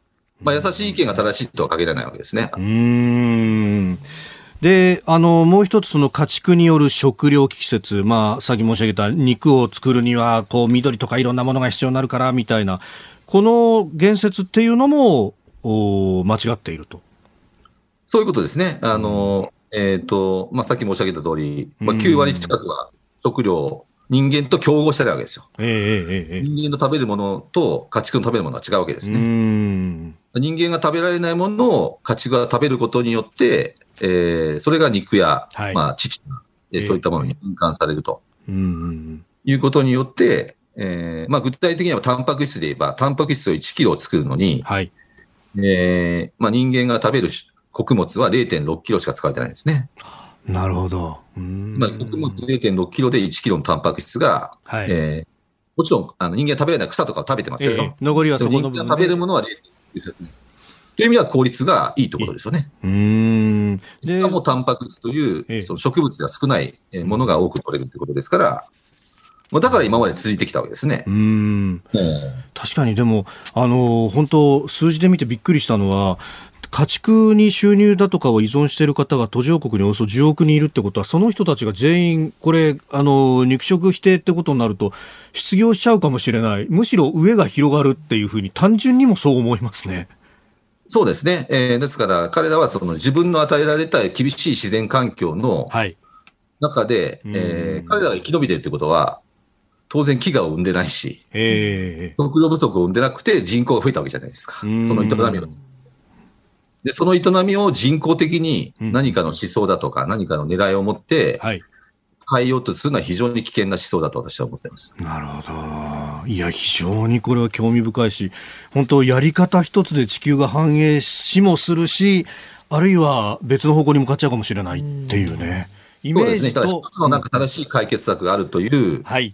まあ、優しい意見が正しいとは限らないわけですね。うんで、あの、もう一つその家畜による食糧危機説、まあ、さっき申し上げた肉を作るには、こう、緑とかいろんなものが必要になるから、みたいな、この言説っていうのも、お間違っていると。そういうことですね。あの、えっ、ー、と、まあ、さっき申し上げた通り、まあ、9割近くは食料、人間と競合してるわけですよ。えーえー、人間の食べるものと家畜の食べるものは違うわけですね。人間が食べられないものを家畜が食べることによって、えー、それが肉や、はい、まあ、乳、えー、そういったものに変換されると、えー、いうことによって、えーまあ、具体的にはタンパク質で言えば、タンパク質を1キロ作るのに、はい。えーまあ、人間が食べる穀物は0.6キロしか使われてないんですね。なるほど。まあ、穀物0.6キロで1キロのタンパク質が、はい。えー、もちろんあの人間が食べれない草とかを食べてますけど、えー、残りはそこの人間が食べるものは0.6キロという意味では効率がいいところですよね。うん。で、もタンパク質という、その植物が少ないものが多く取れるということですから、まあ、だから今まで続いてきたわけですね。うん。確かにでも、あの、本当数字で見てびっくりしたのは、家畜に収入だとかを依存している方が途上国におよそ10億人いるってことは、その人たちが全員、これ、あの、肉食否定ってことになると、失業しちゃうかもしれない。むしろ上が広がるっていうふうに単純にもそう思いますね。そうですね。えー、ですから、彼らはその自分の与えられた厳しい自然環境の中で、はい、えー、彼らが生き延びてるってことは、当然飢餓を生んでないし、食料不足を生んでなくて人口が増えたわけじゃないですか。その営みを。で、その営みを人工的に何かの思想だとか、何かの狙いを持って、はい、変えようとするのは非常に危険な思想だと私は思っています。なるほど。いや、非常にこれは興味深いし、本当やり方一つで地球が繁栄しもするし、あるいは別の方向に向かっちゃうかもしれないっていうね。イメージと。そうですね。一つのなんか正しい解決策があるという、はい。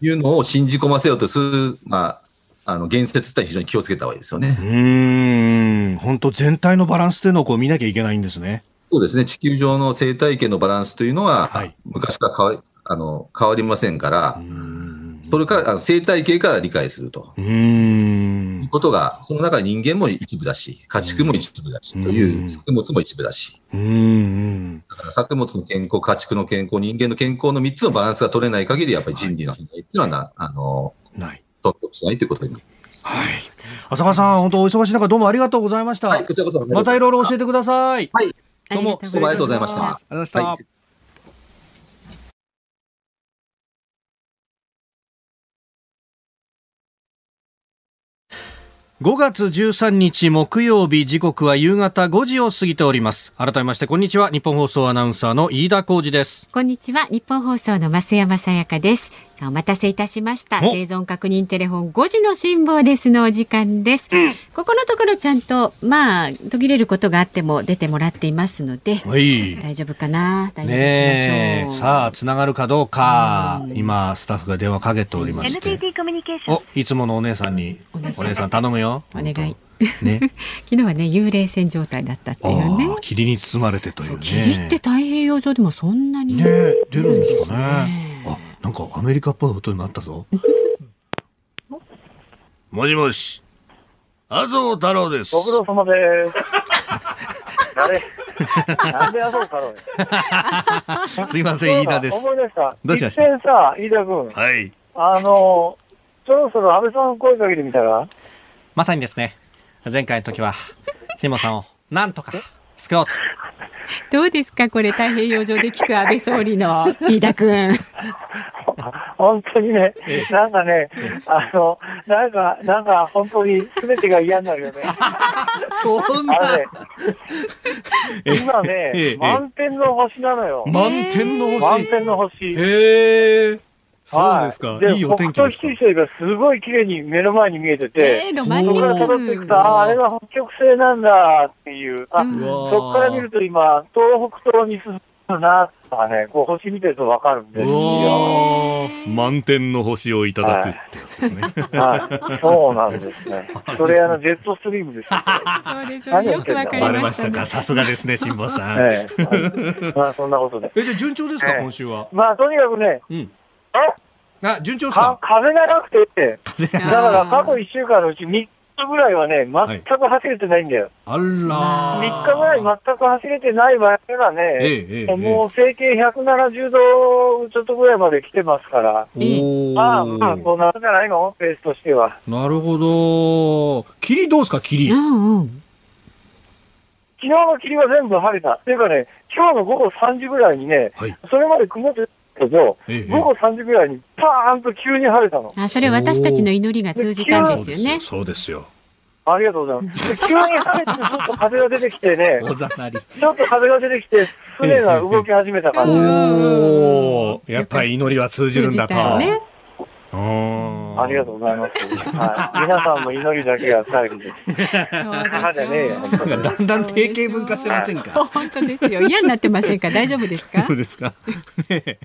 いうのを信じ込ませようとする、まあ、あの、言説って非常に気をつけた方がいいですよね。うん。本当全体のバランスっていうのをこう見なきゃいけないんですね。そうですね、地球上の生態系のバランスというのは、はい、昔から変わあの変わりませんから、それからあの生態系から理解するということが、その中で人間も一部だし、家畜も一部だし、という作物も一部だし、だから作物の健康、家畜の健康、人間の健康の3つのバランスが取れない限り、やっぱり人類の被害っていうのはな、あの、ない。存続しないということになります。はい。浅川さん、本当お忙しい中、どうもありがとうございました。はい、こちらこそ。またいろいろ教えてください。はい。どうも。どうもありがとうございました。ありがとうございました。はい。5月13日木曜日時刻は夕方5時を過ぎております。改めましてこんにちは。日本放送アナウンサーの飯田浩二です。こんにちは。日本放送の増山さやかですさあお待たせいたしました。生存確認テレフォン5時の辛抱ですのお時間です、うん、ここのところちゃんとまあ途切れることがあっても出てもらっていますので、はい、大丈夫かな？大丈夫しましょう。さあつながるかどうか、うん、今スタッフが電話かけておりまして。NTT コミュニケーションおいつものお姉さんにお姉さん。頼むよ。お願い。ね、昨日はね幽霊船状態だったっていうね。霧に包まれてというね。霧って太平洋上でもそんなにね出るんですかね。あなんかアメリカっぽい音になったぞ。もしもし。麻生太郎です。ご苦労様です。誰 なんで麻生太郎すいません飯田です。思い出した。どうしました？さ飯田君。はい。あのそろそろ安倍さん声かけてみたら？まさにですね。前回の時は、辛坊さんをなんとか救おうと。どうですか？これ太平洋上で聞く安倍総理の飯田君。本当にね、なんかね、あの、なんか、なんか本当に全てが嫌になるよね。そんな。ね、今ね、満天の星なのよ。満天の星満天の星。へえ。そうですか。いいお天気ですか。北斗七星がすごい綺麗に目の前に見えてて、えー、ロマンチック。そこから辿っていくと、ああ、れが北極星なんだっていう、あ、うん、そこから見ると今、東北東に進むなとかね、こう星見てるとわかるんですよ。満天の星をいただくってやつですね。はい、はい、そうなんですね。それあの、ジェットストリームです、ね。そうですよ、ね。よくわかりました、ね、か？さすがですね、辛坊さん。え え、まあ、そんなことで。え、じゃあ順調ですか、ええ、今週は？まあ、とにかくね、うん。あ、順調ですか？風がなくて、だから過去1週間のうち3日ぐらいはね、全く走れてないんだよ。あら3日ぐらい全く走れてない場合はね、ええ、もう整形170度ちょっとぐらいまで来てますから、まあまあ、そうなるんじゃないのペースとしては。なるほど。霧どうですか、霧。うんうん昨日の霧は全部晴れた。っていうかね、今日の午後3時ぐらいにね、はい、それまで曇ってけど、ええ、午後3時ぐらいにパーンと急に晴れたの。あ、それ私たちの祈りが通じたんですよね。そうですよ。ありがとうございます。急に晴れて、ちょっと風が出てきてね、ちょっと風が出てきて、船が動き始めた感じ。おやっぱり祈りは通じるんだと。ねありがとうございます。はい、皆さんも祈りだけが頼りです。母じゃねえよ。だんだん定型文化してませんか？本当ですよ。嫌になってませんか？大丈夫ですか？そうですか。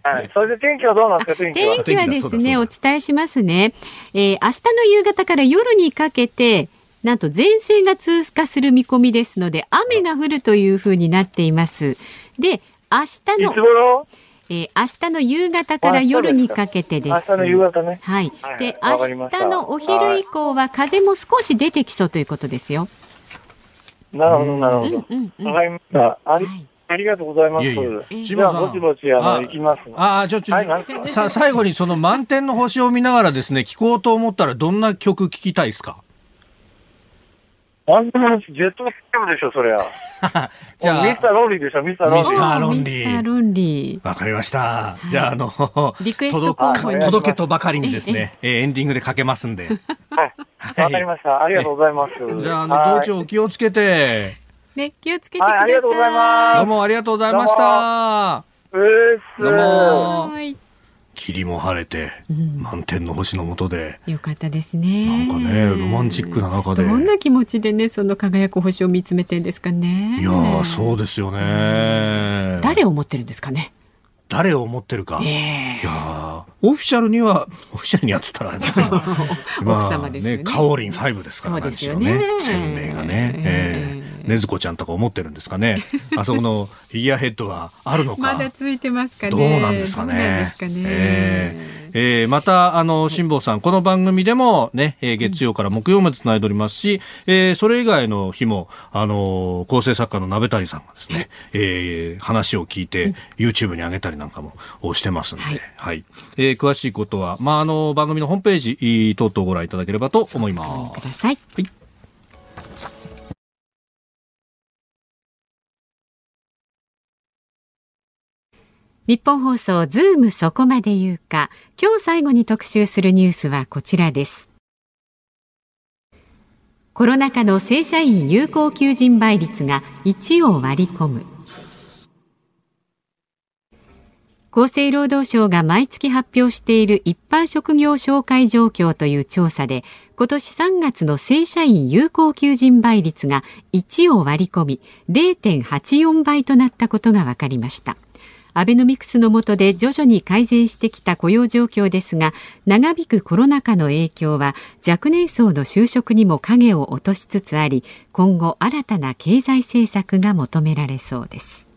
はい。それで天気はどうなんですか。天気は？天気はですね、お伝えしますね。えー、明日の夕方から夜にかけて。なんと前線が通過する見込みですので雨が降るというふうになっています。で明日のえー、明日の夕方から夜にかけてです。明日の夕方ね。はい。で、明日のお昼以降は風も少し出てきそうということですよ。なるほど、なるほど。わ、うん、かりました。あり、はいありがとうございます。いやいやじゃあ、ぼちぼち、あの、行きます。ああ、ちょ、ちょ、はい、さ、最後にその満天の星を見ながらですね、聞こうと思ったら、どんな曲聞きたいですか？あんなジェットスキャムでしょ、そりゃ。じゃあ、ミスターロンリーでしょ、ミスターロンリー。ミスターロンリー。ミスターロンリー。わかりました。じゃあ、あの、リクエスト届けとばかりにですね、えエンディングでかけますんで。はい。わかりました。ありがとうございます。じゃあ、あの、道中お気をつけて。ね、気をつけてください。ありがとうございます。どうもありがとうございました。どうも。霧も晴れて、満天の星の下で、よかったですね。なんかねロマンチックな中で。どんな気持ちでねその輝く星を見つめてんですかね。いやそうですよね。誰を思ってるんですかね。誰を思ってるか、えー、いやオフィシャルにはオフィシャルにやってたらですけど 奥様ですね。ねカオリン5ですからねですよね。鮮明がね、えー、えーねずこちゃんとか思ってるんですかね。あそこのフィギュアヘッドはあるのか。まだついてますかね。どうなんですかね。えーえー、また、あの、辛坊さん、この番組でもね、えー、月曜から木曜まで繋いでおりますし、えー、それ以外の日も、あの、構成作家の鍋谷さんがですね、えー、話を聞いて、YouTube に上げたりなんかもしてますんで、はい、はい、えー、詳しいことは、まあ、あの、番組のホームページ等々ご覧いただければと思います。ください。はい日本放送ズームそこまで言うか今日最後に特集するニュースはこちらですコロナ禍の正社員有効求人倍率が1を割り込む厚生労働省が毎月発表している一般職業紹介状況という調査で今年3月の正社員有効求人倍率が1を割り込み0.84倍となったことが分かりましたアベノミクスの下で徐々に改善してきた雇用状況ですが長引くコロナ禍の影響は若年層の就職にも影を落としつつあり今後新たな経済政策が求められそうです。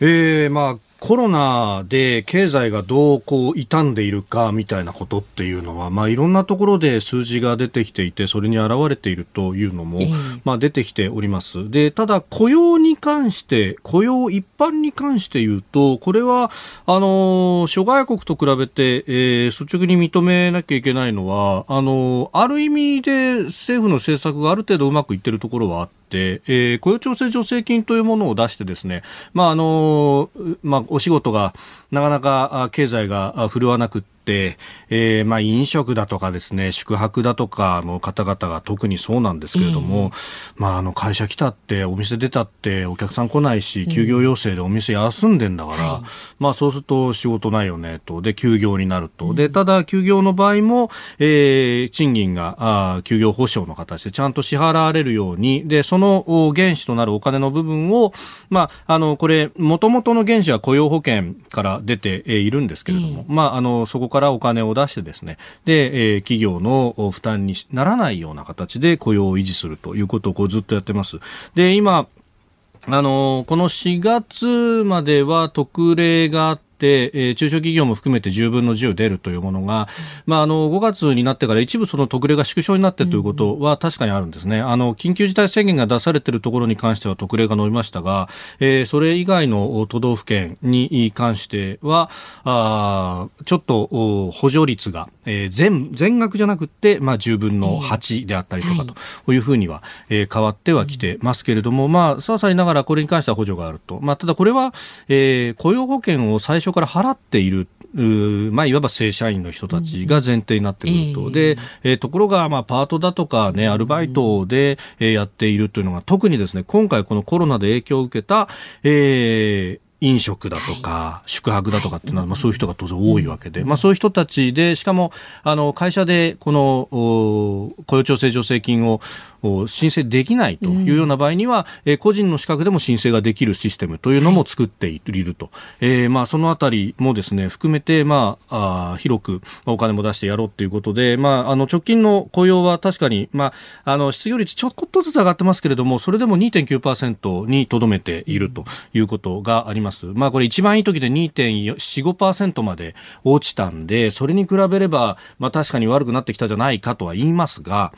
えー、まあコロナで経済がどうこう傷んでいるかみたいなことっていうのは、まあ、いろんなところで数字が出てきていてそれに現れているというのも、まあ、出てきております。でただ雇用に関して雇用一般に関して言うとこれはあの諸外国と比べて、えー、率直に認めなきゃいけないのはあのある意味で政府の政策がある程度うまくいっているところはあって、えー、雇用調整助成金というものを出してですね、まああのまあ、お仕事がなかなか経済が振るわなくて、えー、まあ飲食だとかですね、宿泊だとかの方々が特にそうなんですけれども、まああの会社来たって、お店出たってお客さん来ないし、休業要請でお店休んでんだから、まあそうすると仕事ないよねと、で休業になると。で、ただ休業の場合も、えー、賃金があ休業保障の形でちゃんと支払われるように、で、その原資となるお金の部分を、まあ、あの、これ、もともとの原資は雇用保険から出ているんですけれども、まあ、あの、そこからお金を出してですね、で、えー、企業の負担にならないような形で雇用を維持するということをこうずっとやってます。で、今、あのこの4月までは特例があって、えー、中小企業も含めて10分の10出るというものが、まあ、あの5月になってから一部その特例が縮小になってということは確かにあるんですね。あの緊急事態宣言が出されているところに関しては特例が伸びましたが、えー、それ以外の都道府県に関してはあちょっと補助率が、えー、全全額じゃなくて、まあ、10分の8であったりとかというふうには、えー、変わってはきてますけれども、まあ、さわさりながらこれに関しては補助があると。まあ、ただこれは、えー、雇用保険を最初から払っているまあ、いわば正社員の人たちが前提になってくると、うん、で、えー、ところが、まあ、パートだとか、ね、アルバイトで、えー、やっているというのが、特にですね、今回このコロナで影響を受けた、えー、飲食だとか、宿泊だとかっていうのは、まあ、そういう人が当然多いわけで、まあ、そういう人たちで、しかも、あの、会社で、この、雇用調整助成金を申請できないというような場合には、うん、個人の資格でも申請ができるシステムというのも作っていると。えー、まあ、そのあたりもですね、含めて、まあ、あ広くお金も出してやろうということで、まあ、あの、直近の雇用は確かに、まあ、あの、失業率ちょこっとずつ上がってますけれども、それでも2.9%にとどめているということがあります。ます。まあこれ一番いい時で2.45%まで落ちたんで、それに比べれば、まあ確かに悪くなってきたじゃないかとは言いますが、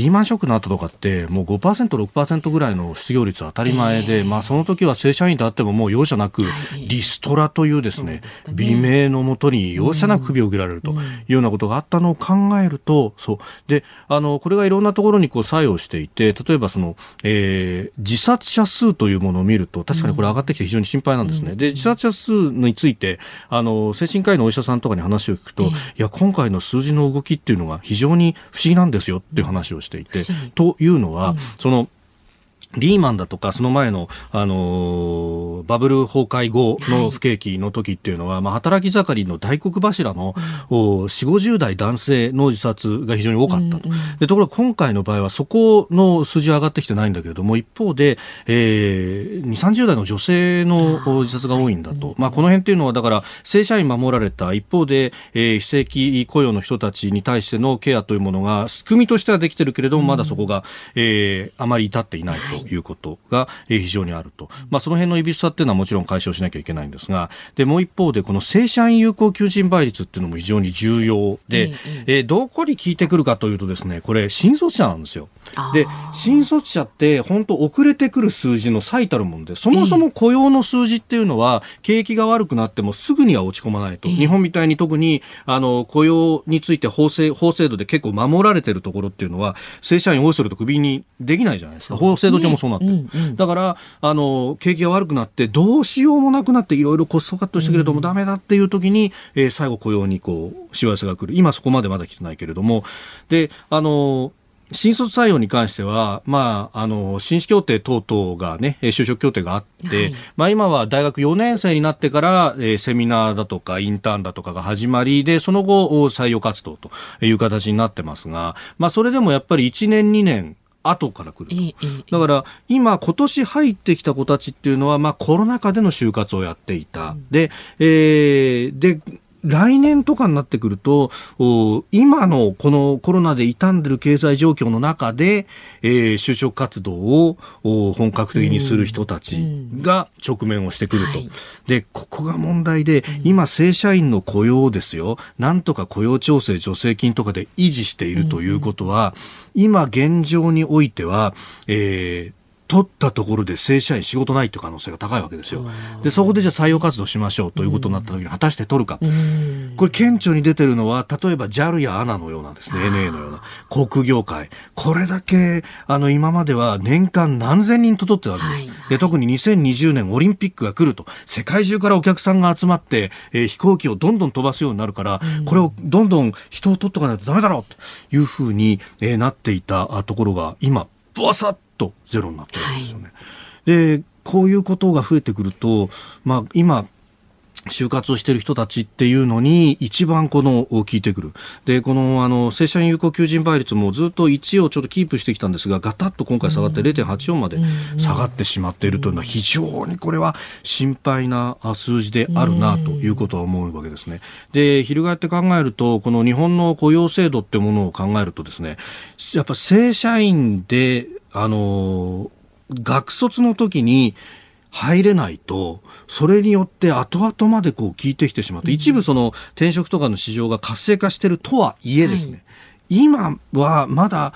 リーマンショックの後とかってもう5%、6%ぐらいの失業率は当たり前で、えー、まあその時は正社員であってももう容赦なくリストラというですね、はい、美名のもとに容赦なく首を受けられるというようなことがあったのを考えると、そう。で、あの、これがいろんなところにこう作用していて、例えばその、えー、自殺者数というものを見ると、確かにこれ上がってきて非常に心配なんですね。うん、で、自殺者数について、あの、精神科医のお医者さんとかに話を聞くと、いや、今回の数字の動きっていうのが非常に不思議なんですよっていう話をしていて、というのは、その、リーマンだとか、その前の、あのー、バブル崩壊後の不景気の時っていうのは、はい、まあ、働き盛りの大黒柱の、うん、4、50代男性の自殺が非常に多かったと。うんうん、でところが今回の場合は、そこの数字は上がってきてないんだけれども、一方で、えー、2、30代の女性の自殺が多いんだと。まあ、この辺っていうのは、だから、正社員守られた一方で、えー、非正規雇用の人たちに対してのケアというものが、仕組みとしてはできてるけれども、まだそこが、えー、あまり至っていないと。いうことが非常にあると、まあ、その辺のいびつさっていうのはもちろん解消しなきゃいけないんですがでもう一方でこの正社員有効求人倍率っていうのも非常に重要で、えー、どこに効いてくるかというとですねこれ新卒者なんですよ。で新卒者って本当遅れてくる数字の最たるものでそもそも雇用の数字っていうのは景気が悪くなってもすぐには落ち込まないと、日本みたいに特にあの雇用について法制法制度で結構守られてるところっていうのは正社員多いするとクビにできないじゃないですか。法制度上もそうなって。る、うんうん、だからあの景気が悪くなってどうしようもなくなっていろいろコストカットしてくれどもダメだっていう時に、えー、最後雇用にこうしわ寄せが来る。今そこまでまだ来てないけれども。であの新卒採用に関しては、まあ、あの、新種協定等々がね、就職協定があって、はい、まあ今は大学4年生になってから、えー、セミナーだとかインターンだとかが始まりで、その後、採用活動という形になってますが、まあそれでもやっぱり1年2年、後から来ると。だから今今年入ってきた子たちっていうのはまあコロナ禍での就活をやっていた。で、えー、で来年とかになってくると、今のこのコロナで傷んでる経済状況の中で、えー、就職活動を本格的にする人たちが直面をしてくると。で、ここが問題で、今正社員の雇用ですよ、なんとか雇用調整助成金とかで維持しているということは、今現状においては、えー、取ったところで正社員仕事ないという可能性が高いわけですよ。で、そこでじゃあ採用活動しましょうということになった時に果たして取るか。これ顕著に出てるのは、例えば JAL や ANA のようなですね、NA のような航空業界。これだけ、あの、今までは年間何千人と取ってるわけです。はいで、特に2020年オリンピックが来ると、世界中からお客さんが集まって、えー、飛行機をどんどん飛ばすようになるから、これをどんどん人を取っとかないとダメだろうというふうに、えー、なっていたところが、今、バサッとゼロになってるんですよね。はい、でこういうことが増えてくると、まあ、今就活をしている人たちっていうのに一番この効いてくる。で、このあの正社員有効求人倍率もずっと1をちょっとキープしてきたんですが、ガタッと今回下がって0.84まで下がってしまっているというのは非常にこれは心配な数字であるなということは思うわけですね。で、翻って考えると、この日本の雇用制度ってものを考えるとですね、やっぱ正社員で、あの、学卒の時に入れないと、それによって後々までこう効いてきてしまって、一部その転職とかの市場が活性化してるとはいえですね、はい、今はまだ、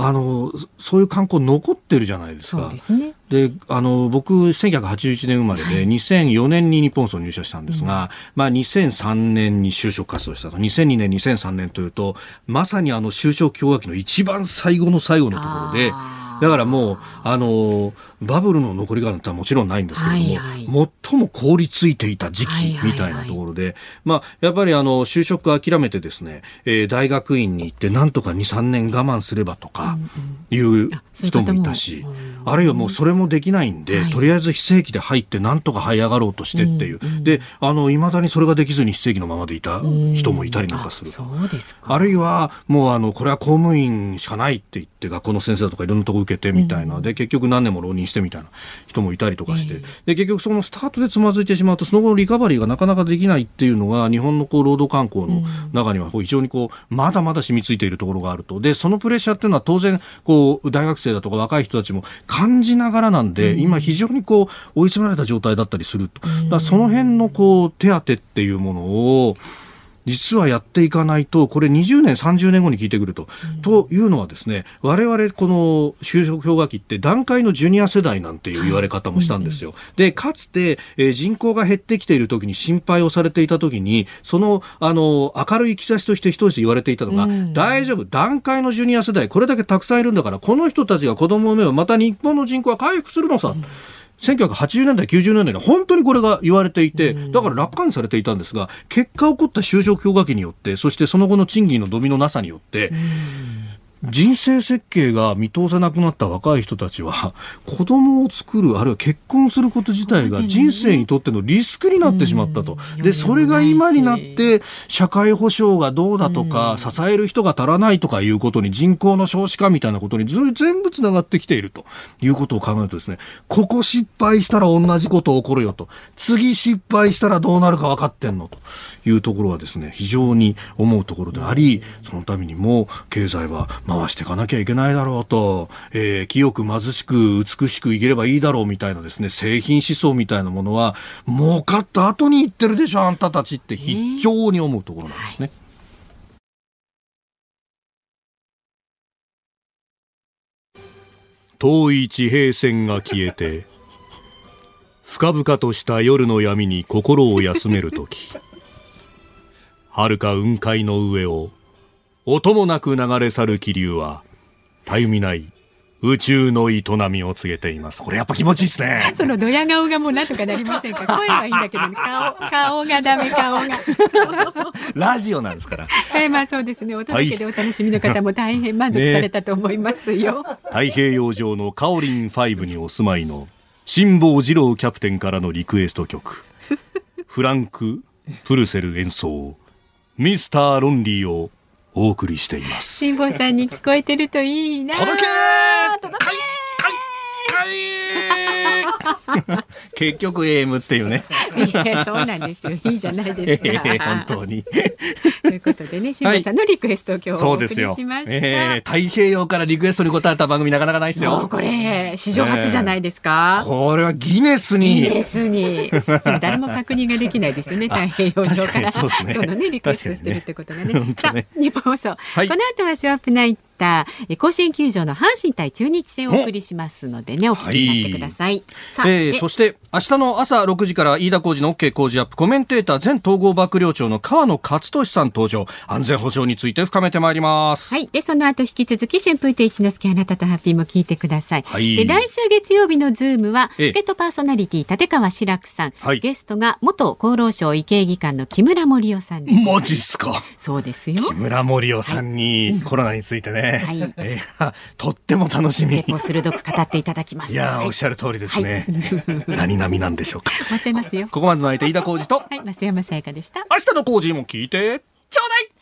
あの、そういう観光残ってるじゃないですか。ですね。で、あの、僕、1981年生まれで、2004年に日本層入社したんですが、まあ、2003年に就職活動したと。2002年、2003年というと、まさにあの、就職氷河期の一番最後の最後のところで、だからもう、あの、バブルの残り方ってはもちろんないんですけれども、はいはい、最も凍りついていた時期みたいなところで、はいはいはい、まあ、やっぱりあの、就職諦めてですね、えー、大学院に行ってなんとか2、3年我慢すればとか、いう人もいたし、あるいはもうそれもできないんで、はい、とりあえず非正規で入ってなんとか這い上がろうとしてっていう。うんうん、で、あの、未だにそれができずに非正規のままでいた人もいたりなんかする。そうですか。あるいは、もうあの、これは公務員しかないって言って、学校の先生とかいろんなとこ受けてみたいな。うん、で、結局何年も浪人してみたいな。人もいたりとかして、で、結局そのスタートでつまずいてしまうと、その後のリカバリーがなかなかできないっていうのが、日本のこう、労働観光の中には非常にこう、まだまだ染みついているところがあると。で、そのプレッシャーっていうのは当然、こう、大学生だとか若い人たちも感じながらなんで、今非常にこう追い詰められた状態だったりすると。だその辺のこう手当っていうものを実はやっていかないと、これ20年、30年後に聞いてくると。うん、というのはですね、我々この就職氷河期って段階のジュニア世代なんていう言われ方もしたんですよ。はいうんで、かつて、えー、人口が減ってきている時に心配をされていた時に、その、あの、明るい兆しとして一つ言われていたのが、うん、大丈夫、段階のジュニア世代、これだけたくさんいるんだから、この人たちが子供を産めばまた日本の人口は回復するのさ。1980年代、90年代に本当にこれが言われていて、だから楽観されていたんですが、結果起こった就職氷河期によって、そしてその後の賃金の伸びのなさによって、人生設計が見通せなくなった若い人たちは 子供を作るあるいは結婚すること自体が人生にとってのリスクになってしまったと。で、それが今になって社会保障がどうだとか、支える人が足らないとかいうことに人口の少子化みたいなことに全部つながってきていると。いうことを考えるとですね、ここ失敗したら同じこと起こるよと。次失敗したらどうなるか分かってんのと。いうところはですね、非常に思うところであり、そのためにも経済は回していかなきゃいけないだろうと、えー、清く貧しく美しく生きればいいだろうみたいなですね、製品思想みたいなものは、儲かった後に言ってるでしょ、あんたたちって非常に思うところなんですね。遠い地平線が消えて深々とした夜の闇に心を休める時遥か雲海の上を音もなく流れ去る気流はたゆみない宇宙の営みを告げています。これやっぱ気持ちいいですね。そのドヤ顔がもうなんとかなりませんか？声はいいんだけど、ね、顔、顔がダメ、顔が。ラジオなんですから。えー、まあそうですね。お届けでお楽しみの方も大変満足されたと思いますよ。ね、太平洋上のカオリン5にお住まいの辛坊治郎キャプテンからのリクエスト曲。フランク・プルセル演奏、ミスター・ロンリーをお送りしています。辛坊さんに聞こえてるといいな。届け届け 結局 AM っていうね。いやそうなんですよ。いいじゃないですか。えー、本当に。ということでね、辛坊さんのリクエストを今日お送りしました。えー、太平洋からリクエストに答えた番組なかなかないですよ。これ史上初じゃないですか。えー、これはギネスに。ギネスに。誰も確認ができないですよね。太平洋上からそう、ね,、のねリクエストしてるってことがね。ねさあ日本放送、はい、この後はショーアップナイた甲子園球場の阪神対中日戦をお送りしますのでねお聞きになってください、はい、えー、そして明日の朝6時から飯田浩二の OK 工事アップコメンテーター前統合幕僚長の川野勝利さん登場。安全保障について深めてまいります。はい。でその後引き続き春風亭一之輔あなたとハッピーも聞いてください、はい、で来週月曜日のズームは助っ人パーソナリティ立川志らくさん、はい、ゲストが元厚労省医系技官の木村盛夫さんマジっすか。そうですよ。木村盛夫さんにコロナについてね、はい、えー、とっても楽しみ。結構鋭く語っていただきます。いや、おっしゃる通りですね。何並なんでしょうか。待っちゃいますよ。ここまでの相手、飯田浩二と。はい、増山さやかでした。明日の浩二も聞いて、ちょうだい